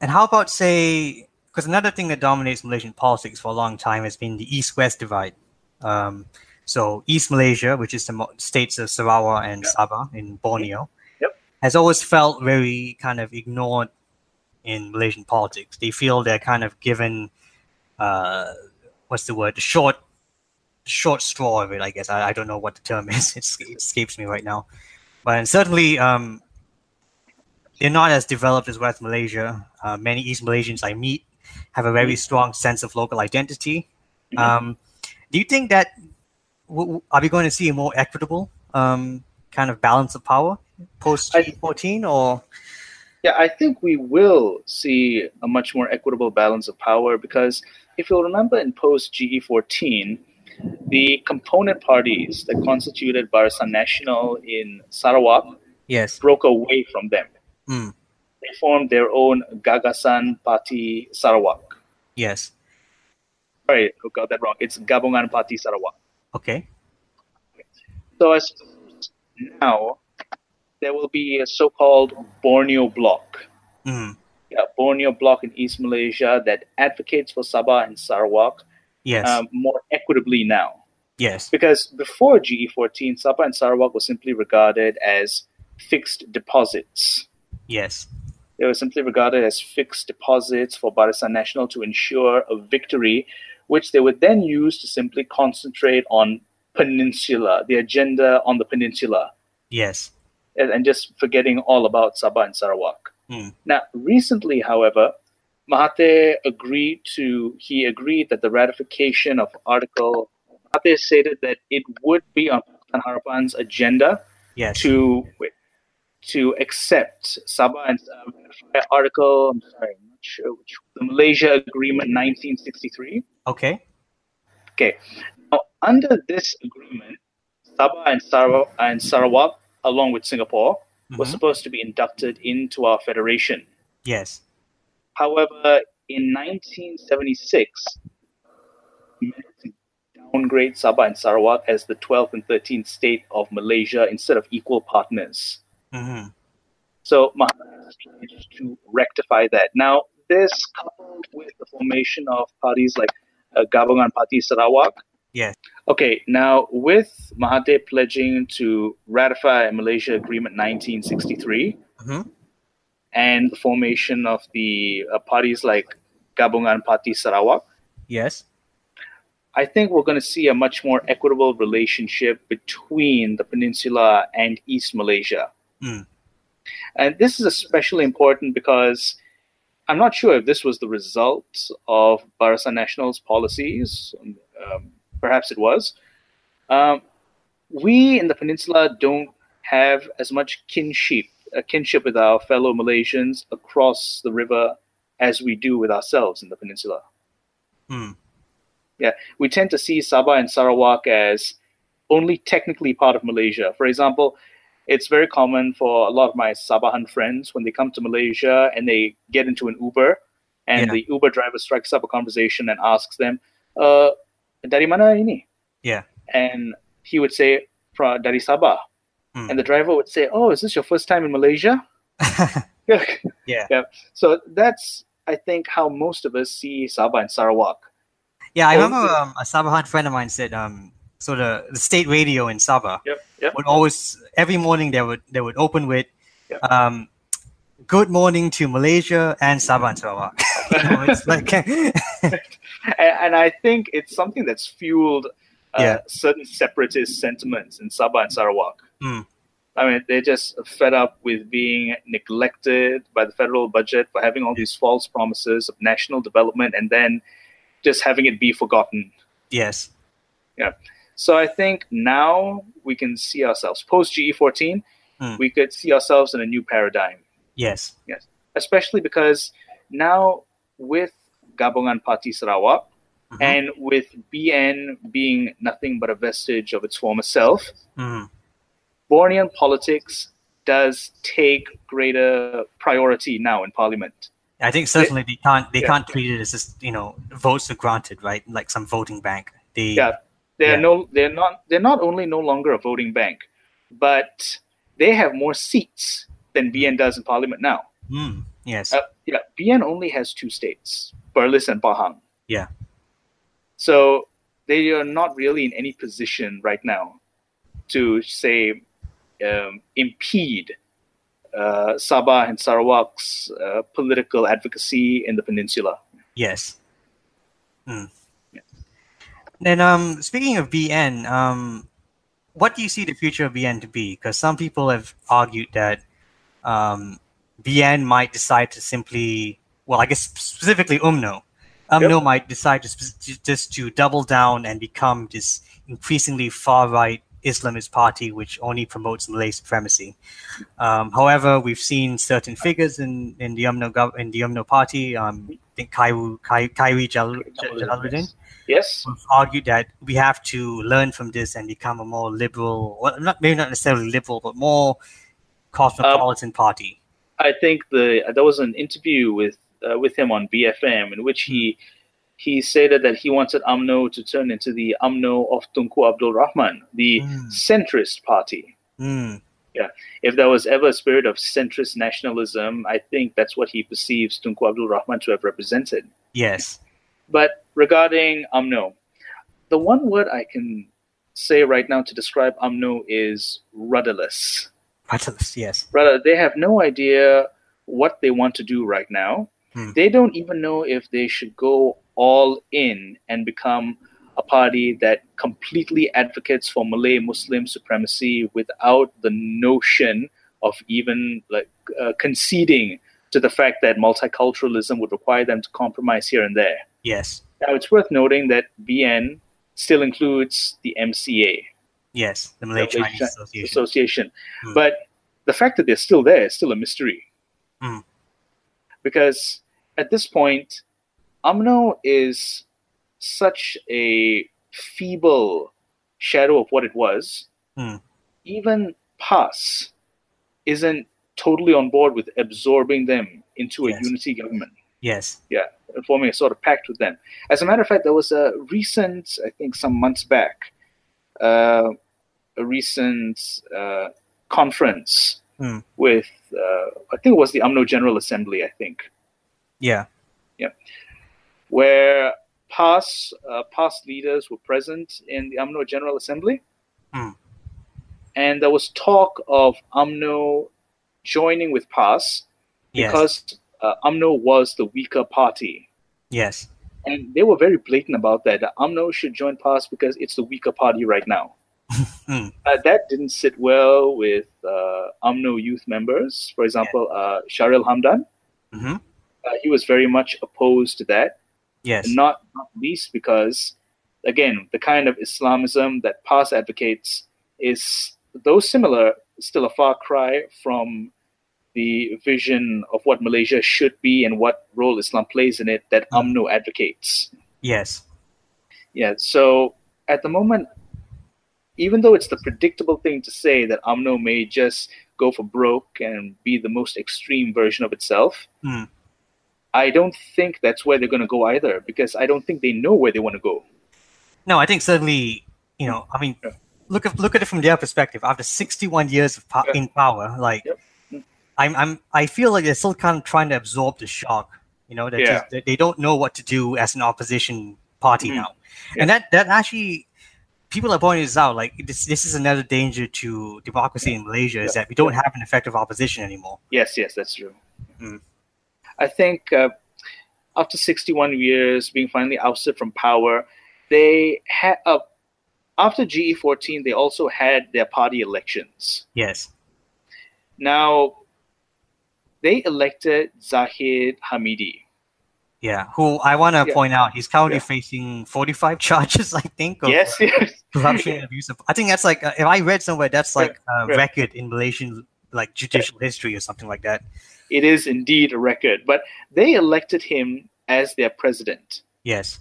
And how about say, because another thing that dominates Malaysian politics for a long time has been the East-West divide. Um, so East Malaysia, which is the states of Sarawak and Sabah in Borneo, Yep. has always felt very kind of ignored in Malaysian politics. They feel they're kind of given, uh, what's the word, the short, short straw of it. I guess I, I don't know what the term is. It, it escapes me right now. But certainly, um, they're not as developed as West Malaysia. Uh, many East Malaysians I meet have a very strong sense of local identity. Mhm. Um, do you think that w- are we going to see a more equitable um, kind of balance of power post I- G14 or Yeah, I think we will see a much more equitable balance of power because if you'll remember in post GE14, the component parties that constituted Barisan Nasional in Sarawak yes? broke away from them. Mm, They formed their own Gagasan Party Sarawak. yes. Sorry, I got that wrong. It's Gabungan Party Sarawak. Okay. So I suppose now there will be a so-called Borneo bloc. Mm, Yeah, Borneo bloc in East Malaysia that advocates for Sabah and Sarawak yes. um, more equitably now. yes. Because before GE14, Sabah and Sarawak were simply regarded as fixed deposits. Yes. They were simply regarded as fixed deposits for Barisan Nasional to ensure a victory, which they would then use to simply concentrate on peninsula, the agenda on the peninsula, Yes. And, just forgetting all about Sabah and Sarawak. Hmm. Now, recently, however, Mahathir agreed to he agreed that the ratification of Article Mahathir stated that it would be on Harapan's agenda Yes. to to accept Sabah and uh, Article. I'm sorry, I'm not sure which the Malaysia Agreement 1963. Okay. Okay, now under this agreement, Sabah and Sarawak, and Sarawak, along with Singapore, were Mhm. supposed to be inducted into our federation. Yes. However, in 1976, we managed to downgrade Sabah and Sarawak as the 12th and 13th state of Malaysia instead of equal partners. hmm So Mahathir tried to rectify that. Now, this coupled with the formation of parties like uh, Gabungan Party Sarawak. Yes. Okay, now with Mahathir pledging to ratify Malaysia Agreement 1963 hmm and the formation of the uh, parties like Gabungan Party Sarawak, Yes. I think we're going to see a much more equitable relationship between the peninsula and East Malaysia. Mm. And this is especially important because I'm not sure if this was the result of Barisan Nasional's policies. Um, perhaps it was. Um, we in the peninsula don't have as much kinship, a kinship with our fellow Malaysians across the river as we do with ourselves in the peninsula. Hmm. Yeah, we tend to see Sabah and Sarawak as only technically part of Malaysia. For example, it's very common for a lot of my Sabahan friends when they come to Malaysia and they get into an Uber, and Yeah. the Uber driver strikes up a conversation and asks them, uh, "Dari mana ini?" Yeah. And he would say, "From dari Sabah," Hmm. and the driver would say, "Oh, is this your first time in Malaysia?" Yeah. yeah. So that's I think how most of us see Sabah and Sarawak. Yeah, I Oh, remember um, a Sabahan friend of mine said, um, so the, the state radio in Sabah Yep. Yep. would always every morning they would they would open with, Yeah. um, "Good morning to Malaysia and Sabah and Sarawak." Know, it's like and, and I think it's something that's fueled uh, Yeah. certain separatist sentiments in Sabah and Sarawak. Hmm. I mean, they're just fed up with being neglected by the federal budget for having all these false promises of national development and then just having it be forgotten. yes, Yeah. So I think now we can see ourselves post GE14. Hmm. We could see ourselves in a new paradigm. Yes. Yes, especially because now with Gabungan Party Sarawak Mhm. and with BN being nothing but a vestige of its former self, Mhm. Bornean politics does take greater priority now in Parliament. I think certainly they can't they Yeah. can't treat it as just you know votes are granted, right? Like some voting bank. They Yeah, they're Yeah. no, they're not, they're not only no longer a voting bank, but they have more seats than BN does in Parliament now. Hmm. Yes, Uh, yeah, BN only has two states, Perlis and Pahang. Yeah. So they are not really in any position right now to say um, impede uh, Sabah and Sarawak's uh, political advocacy in the peninsula. yes. Then um speaking of BN, um what do you see the future of BN to be? Because some people have argued that um BN might decide to simply well, I guess specifically UMNO. UMNO might decide to sp- just to double down and become this increasingly far right Islamist party which only promotes Malay supremacy. Um, however, we've seen certain figures in, in the UMNO gov- in the UMNO party. Um, I think Kairu Kai, Khairy Jal- Jalaluddin Yes. argued that we have to learn from this and become a more liberal, well, not maybe not necessarily liberal, but more cosmopolitan party. I think the there was an interview with uh, with him on BFM in which he he stated that he wanted UMNO to turn into the UMNO of Tunku Abdul Rahman, the Mm. centrist party. Mm, If there was ever a spirit of centrist nationalism, I think that's what he perceives Tunku Abdul Rahman to have represented. yes. But regarding UMNO, the one word I can say right now to describe UMNO is rudderless. Yes. Rather, they have no idea what they want to do right now. Hmm. They don't even know if they should go all in and become a party that completely advocates for Malay Muslim supremacy without the notion of even like uh, conceding to the fact that multiculturalism would require them to compromise here and there. Yes. Now, it's worth noting that BN still includes the MCA, Yes. The Malay the Malaysian Chinese Association. Association. Hmm. But the fact that they're still there is still a mystery. Hmm. Because at this point, UMNO is such a feeble shadow of what it was. Hmm. Even PAS isn't totally on board with absorbing them into a Yes. unity government yes. Yeah, forming a sort of pact with them. As a matter of fact, there was a recent, I think, some months back, a recent uh, conference Hmm. with, uh, I think it was the UMNO General Assembly, I think, Yeah. Yeah. Where past uh, past leaders were present in the UMNO General Assembly, Hmm. and there was talk of UMNO joining with PAS Yes. because uh, UMNO was the weaker party. yes. And they were very blatant about that. that UMNO should join PAS because it's the weaker party right now. Hmm. Uh, that didn't sit well with uh, UMNO youth members. For example, uh, Shahril Hamdan. hmm Uh, he was very much opposed to that. Yes. not, not least because, again, the kind of Islamism that PAS advocates is, though similar, still a far cry from the vision of what Malaysia should be and what role Islam plays in it that UMNO advocates. Yes. Yeah, so at the moment, even though it's the predictable thing to say that UMNO may just go for broke and be the most extreme version of itself, Hmm. I don't think that's where they're going to go either because I don't think they know where they want to go. No, I think certainly, you know, I mean, Yeah. look at look at it from their perspective. After 61 years of po- Yeah. in power, like, Yep. Mm. I'm, I'm, I feel like they're still kind of trying to absorb the shock. You know, that Yeah. just, they don't know what to do as an opposition party Mhm. now, and that that actually. People are pointing this out. Like this, this is another danger to democracy in Malaysia is Yeah. that we don't have an effective opposition anymore. Yes, yes, that's true. Mm. I think uh, after 61 years being finally ousted from power, they had uh, after GE14 they also had their party elections. Yes. Now they elected Zahid Hamidi. Yeah. Who I want to Yeah. point out, he's currently Yeah. facing 45 charges, I think. Of, Yes, yes. corruption and abuse of. I think that's like uh, if I read somewhere that's like a record in Malaysian like judicial history or something like that. It is indeed a record, but they elected him as their president. Yes.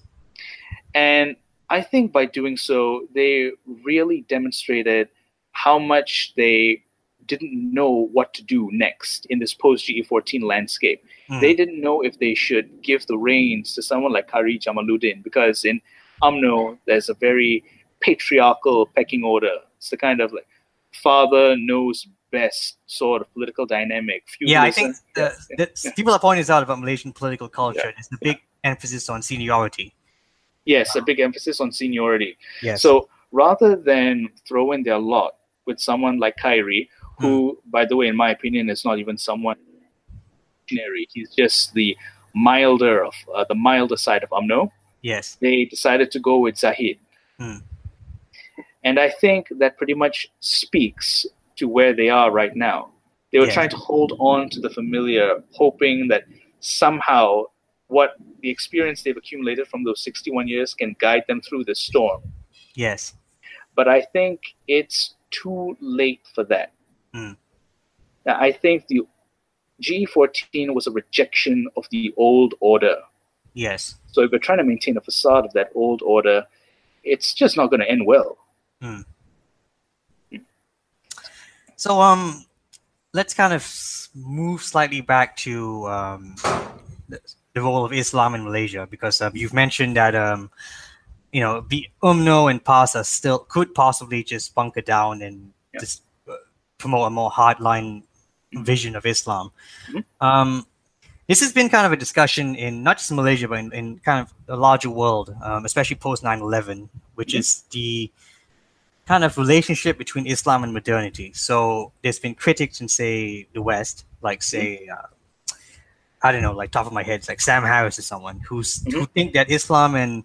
And I think by doing so, they really demonstrated how much they didn't know what to do next in this post GE14 landscape. Mm. They didn't know if they should give the reins to someone like Khairy Jamaluddin because in UMNO, there's a very patriarchal pecking order. It's the kind of like father knows best sort of political dynamic. yeah, I think the, the, yeah. people are pointing this out about Malaysian political culture. Yeah, There's the big emphasis on seniority. yes, a big emphasis on seniority. Yes. So rather than throw in their lot with someone like Khairy, who, by the way, in my opinion, is not even someone revolutionary, he's just the milder of uh, the milder side of UMNO. yes. They decided to go with Zahid, Hmm. and I think that pretty much speaks to where they are right now. They were Yeah. trying to hold on to the familiar, hoping that somehow what the experience they've accumulated from those 61 years can guide them through the storm. Yes. but I think it's too late for that. Mm. I think the G14 was a rejection of the old order. Yes. So if we're trying to maintain a facade of that old order, it's just not going to end well. So um, let's kind of move slightly back to um, the, role of Islam in Malaysia because um, you've mentioned that um, you know the UMNO and PAS are still could possibly just bunker down and just promote a more hardline vision of Islam. Mhm. Um, this has been kind of a discussion in not just Malaysia but in, in kind of the larger world, um, especially post 9/11, which Mhm. is the kind of relationship between Islam and modernity. So there's been critics in say the West, like say uh, I don't know, like top of my head, like Sam Harris or someone who's who think that Islam and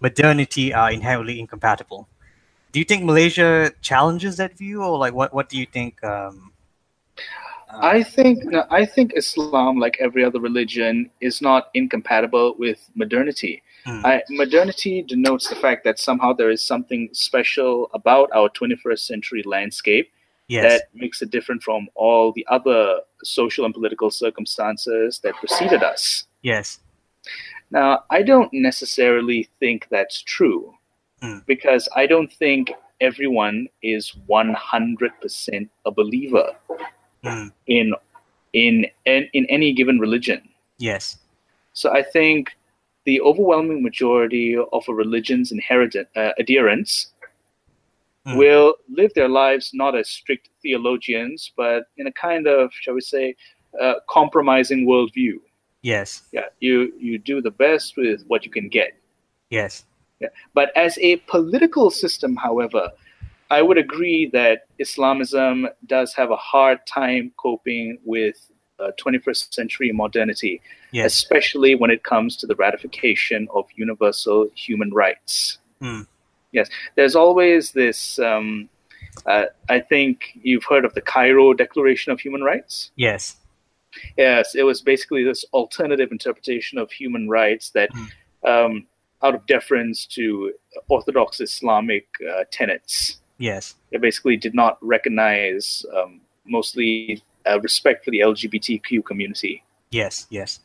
modernity are inherently incompatible. Do you think Malaysia challenges that view, or like what? What do you think? Um, uh, I think no, I think Islam, like every other religion, is not incompatible with modernity. Hmm. I, modernity denotes the fact that somehow there is something special about our 21st century landscape yes, that makes it different from all the other social and political circumstances that preceded us. yes, Now, I don't necessarily think that's true Hmm. because I don't think everyone is 100% a believer Mm. in, in in in any given religion. yes, So I think the overwhelming majority of a religion's inherited uh, adherents Hmm. will live their lives not as strict theologians, but in a kind of, shall we say, uh, compromising worldview. yes, Yeah, you you do the best with what you can get. yes, But as a political system, however, I would agree that Islamism does have a hard time coping with uh, 21st century modernity, Yes. especially when it comes to the ratification of universal human rights. Mm. Yes, there's always this. Um, uh, I think you've heard of the Cairo Declaration of Human Rights. Yes. Yes, it was basically this alternative interpretation of human rights that, Mm. um, out of deference to Orthodox Islamic uh, tenets, Yes. it basically did not recognize um, mostly uh, respect for the LGBTQ community. Yes. Yes.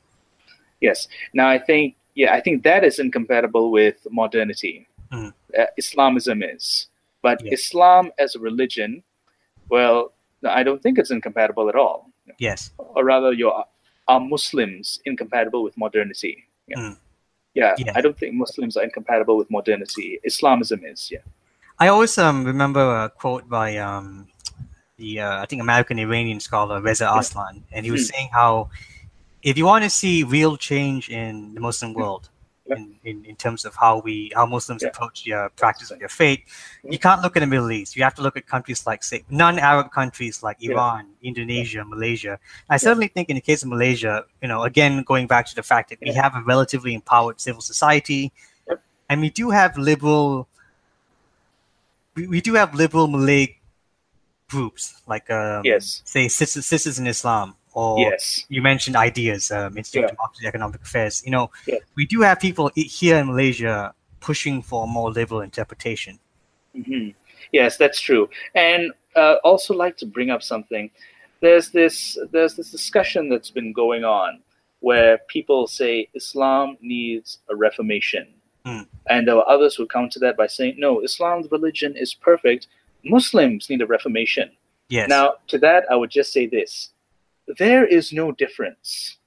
Yes. Now I think yeah, I think that is incompatible with modernity. Mm. Uh, Islamism is, but Yes. Islam as a religion, well, no, I don't think it's incompatible at all. Yes. Or rather, your are Muslims incompatible with modernity? Yeah. Mm. Yeah, Yeah. I don't think Muslims are incompatible with modernity. Islamism is, yeah. I always um, remember a quote by um, the uh, I think American Iranian scholar Reza Aslan, and he was Hmm. saying how if you want to see real change in the Muslim world, In, in, in terms of how we how Muslims approach their practice of their faith, you can't look at the Middle East. You have to look at countries like say non-Arab countries like. Iran, Indonesia, Malaysia. I certainly think in the case of Malaysia, you know, again going back to the fact that we have a relatively empowered civil society, and we do have liberal we, we do have liberal Malay groups like um, Yes. say Sisters, Sisters in Islam or Yes. you mentioned ideas um, Institute Yeah. of Economic Affairs. You know, Yeah. we do have people here in Malaysia pushing for a more liberal interpretation. hmm Yes, that's true. And uh, also like to bring up something. There's this there's this discussion that's been going on where people say Islam needs a reformation, Hmm. and there are others who counter that by saying no, Islam's religion is perfect. Muslims need a reformation. Yes. Now, to that, I would just say this: there is no difference.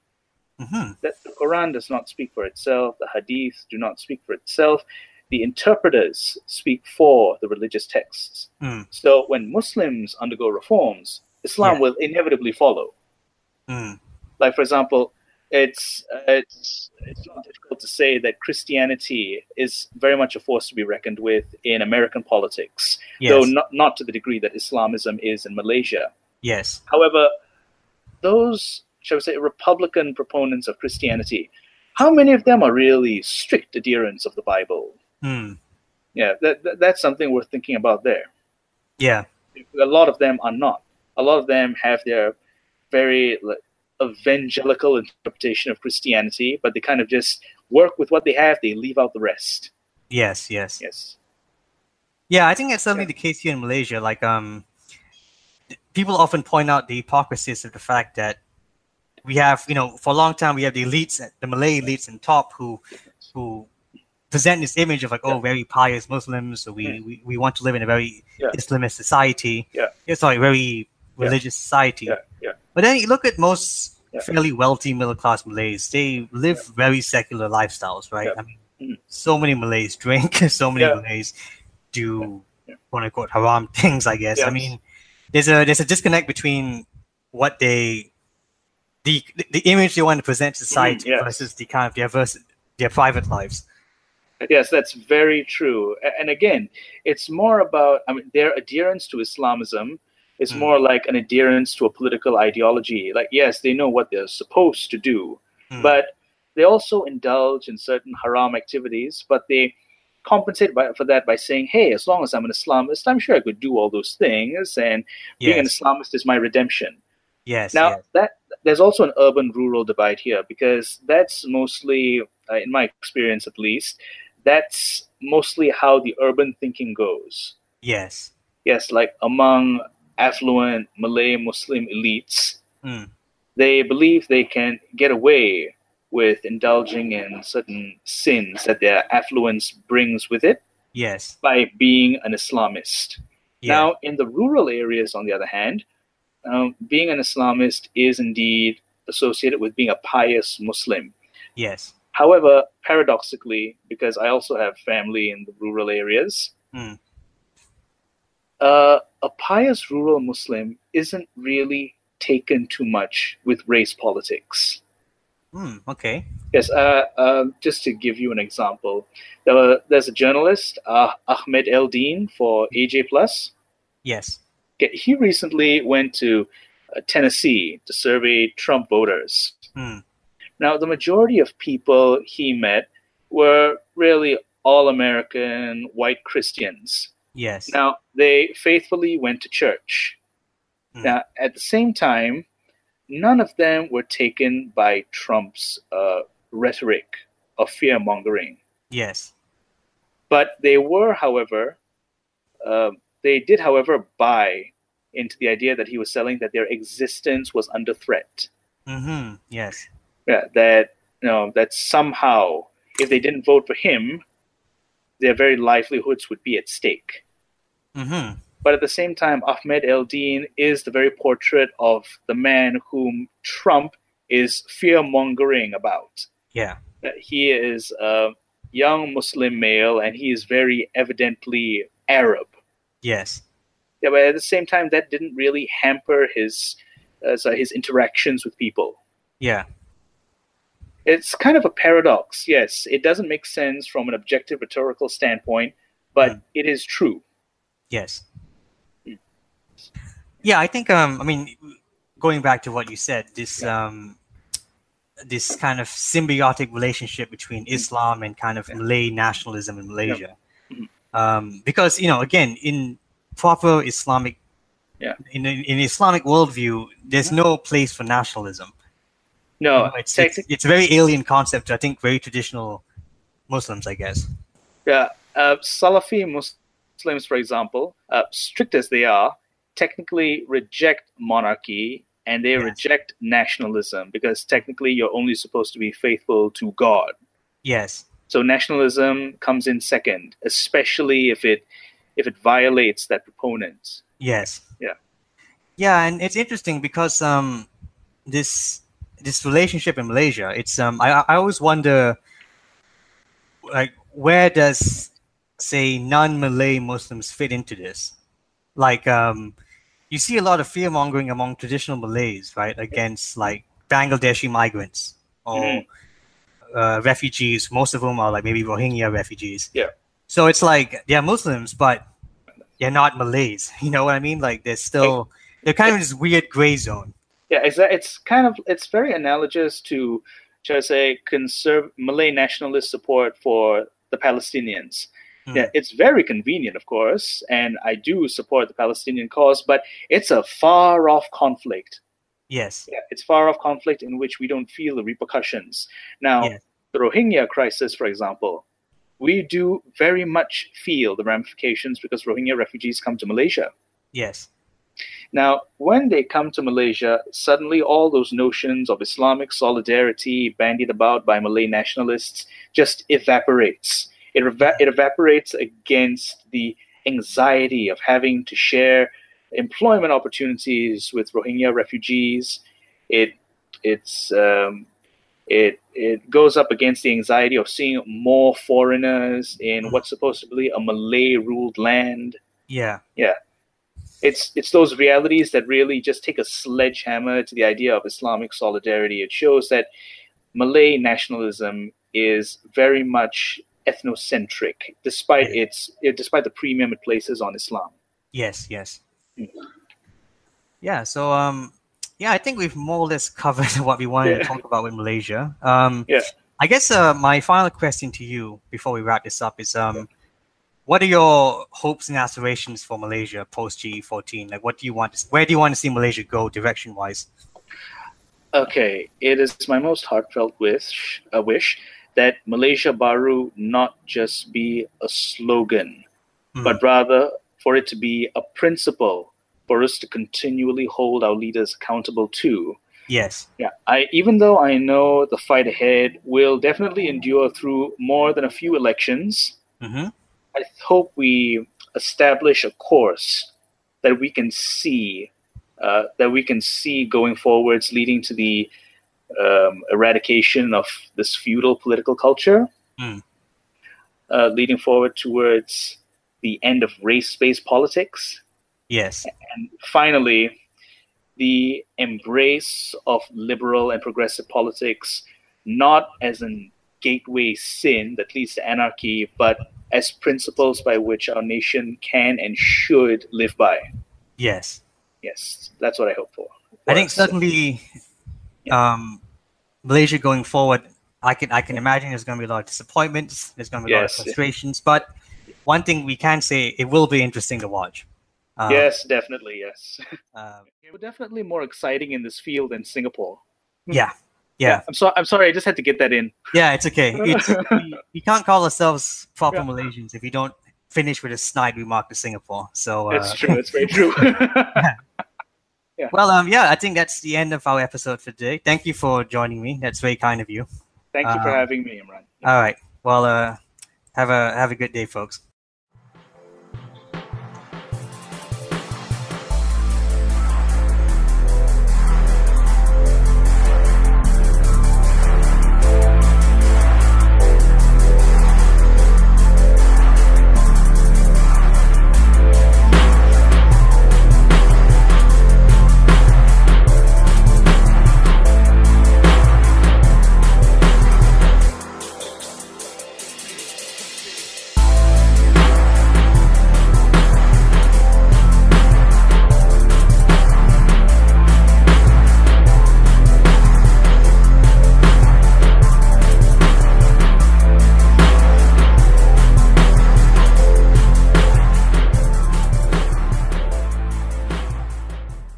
hmm that the Quran does not speak for itself, the Hadith do not speak for itself. The interpreters speak for the religious texts. Mm. So when Muslims undergo reforms, Islam Yeah. will inevitably follow. Mm. Like for example, it's it's it's not difficult to say that Christianity is very much a force to be reckoned with in American politics, Yes. though not not to the degree that Islamism is in Malaysia. yes. However, those, shall we say, Republican proponents of Christianity, how many of them are really strict adherents of the Bible? Mm. Yeah, that, that, that's something worth thinking about there. Yeah. A lot of them are not. A lot of them have their very like, evangelical interpretation of Christianity, but they kind of just work with what they have, they leave out the rest. Yes. Yes. Yes. Yeah, I think that's certainly Yeah. the case here in Malaysia. Like, um, people often point out the hypocrisies of the fact that we have, you know, for a long time we have the elites, the Malay elites in top who, who present this image of like, oh, Yeah. very pious Muslims. So we, Mm. we, we want to live in a very Yeah. Islamist society. Yeah. It's like very religious society. But then you look at most fairly wealthy middle class Malays. They live very secular lifestyles, right? I mean, Mhm. so many Malays drink, so many. Malays do quote unquote haram things. I guess. I mean, there's a there's a disconnect between what they the the image they want to present to society yes. versus the kind of their their private lives. Yes, that's very true. And again, it's more about, I mean, their adherence to Islamism is Mm. more like an adherence to a political ideology. Like, yes, they know what they're supposed to do, Mm. but they also indulge in certain haram activities, but they compensate by, for that by saying, hey, as long as I'm an Islamist, I'm sure I could do all those things, and being an Islamist is my redemption. yes, Now yes. that there's also an urban-rural divide here because that's mostly, uh, in my experience at least, that's mostly how the urban thinking goes. yes. Yes, like among affluent Malay Muslim elites, Mm. they believe they can get away with indulging in certain sins that their affluence brings with it Yes. by being an Islamist. Yeah. Now, in the rural areas, on the other hand, um, being an Islamist is indeed associated with being a pious Muslim. yes. However, paradoxically, because I also have family in the rural areas, Hmm. uh, a pious rural Muslim isn't really taken too much with race politics. Mm, okay. Yes, uh, uh, just to give you an example, there were, there's a journalist, uh, Ahmed Eldin for AJ Plus. Yes. He recently went to uh, Tennessee to survey Trump voters. Hmm. Now, the majority of people he met were really all American white Christians. Yes. Now, they faithfully went to church. Hmm. Now, at the same time, none of them were taken by Trump's uh, rhetoric of fear mongering. Yes. But they were, however, uh, they did, however, buy into the idea that he was selling that their existence was under threat. Mm-hmm. Yes. Yeah, that you know that somehow, if they didn't vote for him, their very livelihoods would be at stake. Mm-hmm. But at the same time, Ahmed Eldin is the very portrait of the man whom Trump is fear mongering about. Yeah. He is a young Muslim male and he is very evidently Arab. Yes. Yeah, but at the same time, that didn't really hamper his uh, so his interactions with people. Yeah. It's kind of a paradox. Yes, it doesn't make sense from an objective rhetorical standpoint, but Mm. it is true. Yes. Yeah, I think um I mean going back to what you said, this um this kind of symbiotic relationship between Islam and kind of Malay nationalism in Malaysia. Mhm. Um, because you know, again, in proper Islamic, Yeah. in in Islamic worldview, there's no place for nationalism. You No, know, it's, it's it's a very alien concept. I think very traditional Muslims, I guess. Yeah, uh, Salafi Muslims, for example, uh, strict as they are, technically reject monarchy and they Yes. reject nationalism because technically you're only supposed to be faithful to God. Yes. So nationalism comes in second, especially if it if it violates that proponent. Yes. Yeah. Yeah, and it's interesting because um, this this relationship in Malaysia, it's um, I I always wonder, like, where does say non-Malay Muslims fit into this? Like, um, you see a lot of fear mongering among traditional Malays, right, against like Bangladeshi migrants or Mhm. uh, refugees. Most of whom are like maybe Rohingya refugees. Yeah. So it's like they're Muslims, but they're not Malays. You know what I mean? Like they're still they're kind of this weird gray zone. Yeah, exactly. It's kind of it's very analogous to, shall I say, conserv- Malay nationalist support for the Palestinians. Hmm. Yeah, it's very convenient, of course, and I do support the Palestinian cause, but it's a far off conflict. Yes. Yeah, it's far off conflict in which we don't feel the repercussions. Now, Yes. the Rohingya crisis, for example, we do very much feel the ramifications because Rohingya refugees come to Malaysia. Yes. Now, when they come to Malaysia, suddenly all those notions of Islamic solidarity bandied about by Malay nationalists just evaporates. It, eva- it evaporates against the anxiety of having to share employment opportunities with Rohingya refugees. It it's um, it it goes up against the anxiety of seeing more foreigners in what's supposed to be a Malay-ruled land Yeah. Yeah. It's it's those realities that really just take a sledgehammer to the idea of Islamic solidarity. It shows that Malay nationalism is very much ethnocentric, despite Yeah. its despite the premium it places on Islam. Yes. Yes. Mm. Yeah. So um, yeah, I think we've more or less covered what we wanted to talk about with Malaysia. Um, Yeah. I guess uh, my final question to you before we wrap this up is um, what are your hopes and aspirations for Malaysia post GE14? Like, what do you want? To, where do you want to see Malaysia go direction wise? Okay, it is my most heartfelt wish, a wish that Malaysia Baru not just be a slogan, Mm. but rather for it to be a principle for us to continually hold our leaders accountable to. Yes. Yeah, I even though I know the fight ahead will definitely endure through more than a few elections, Mm-hmm. I hope we establish a course that we can see uh, that we can see going forwards, leading to the um, eradication of this feudal political culture, Mm. uh, leading forward towards the end of race-based politics, Yes. and finally, the embrace of liberal and progressive politics, not as a gateway sin that leads to anarchy, but as principles by which our nation can and should live by. Yes. Yes, that's what I hope for. I think certainly um, Malaysia going forward, I can I can imagine there's going to be a lot of disappointments. There's going to be a Yes. lot of frustrations, but one thing we can say it will be interesting to watch. Um, yes, definitely, yes. um, We're definitely more exciting in this field than Singapore. yeah. Yeah. I'm sorry. I'm sorry. I just had to get that in. Yeah. It's okay. It's, we, we can't call ourselves proper Yeah. Malaysians if we don't finish with a snide remark to Singapore. So uh, It's true. It's very true. well, um, yeah, I think that's the end of our episode for today. Thank you for joining me. That's very kind of you. Thank you for Um, having me, Imran. All right. Well, uh, have a have a good day, folks.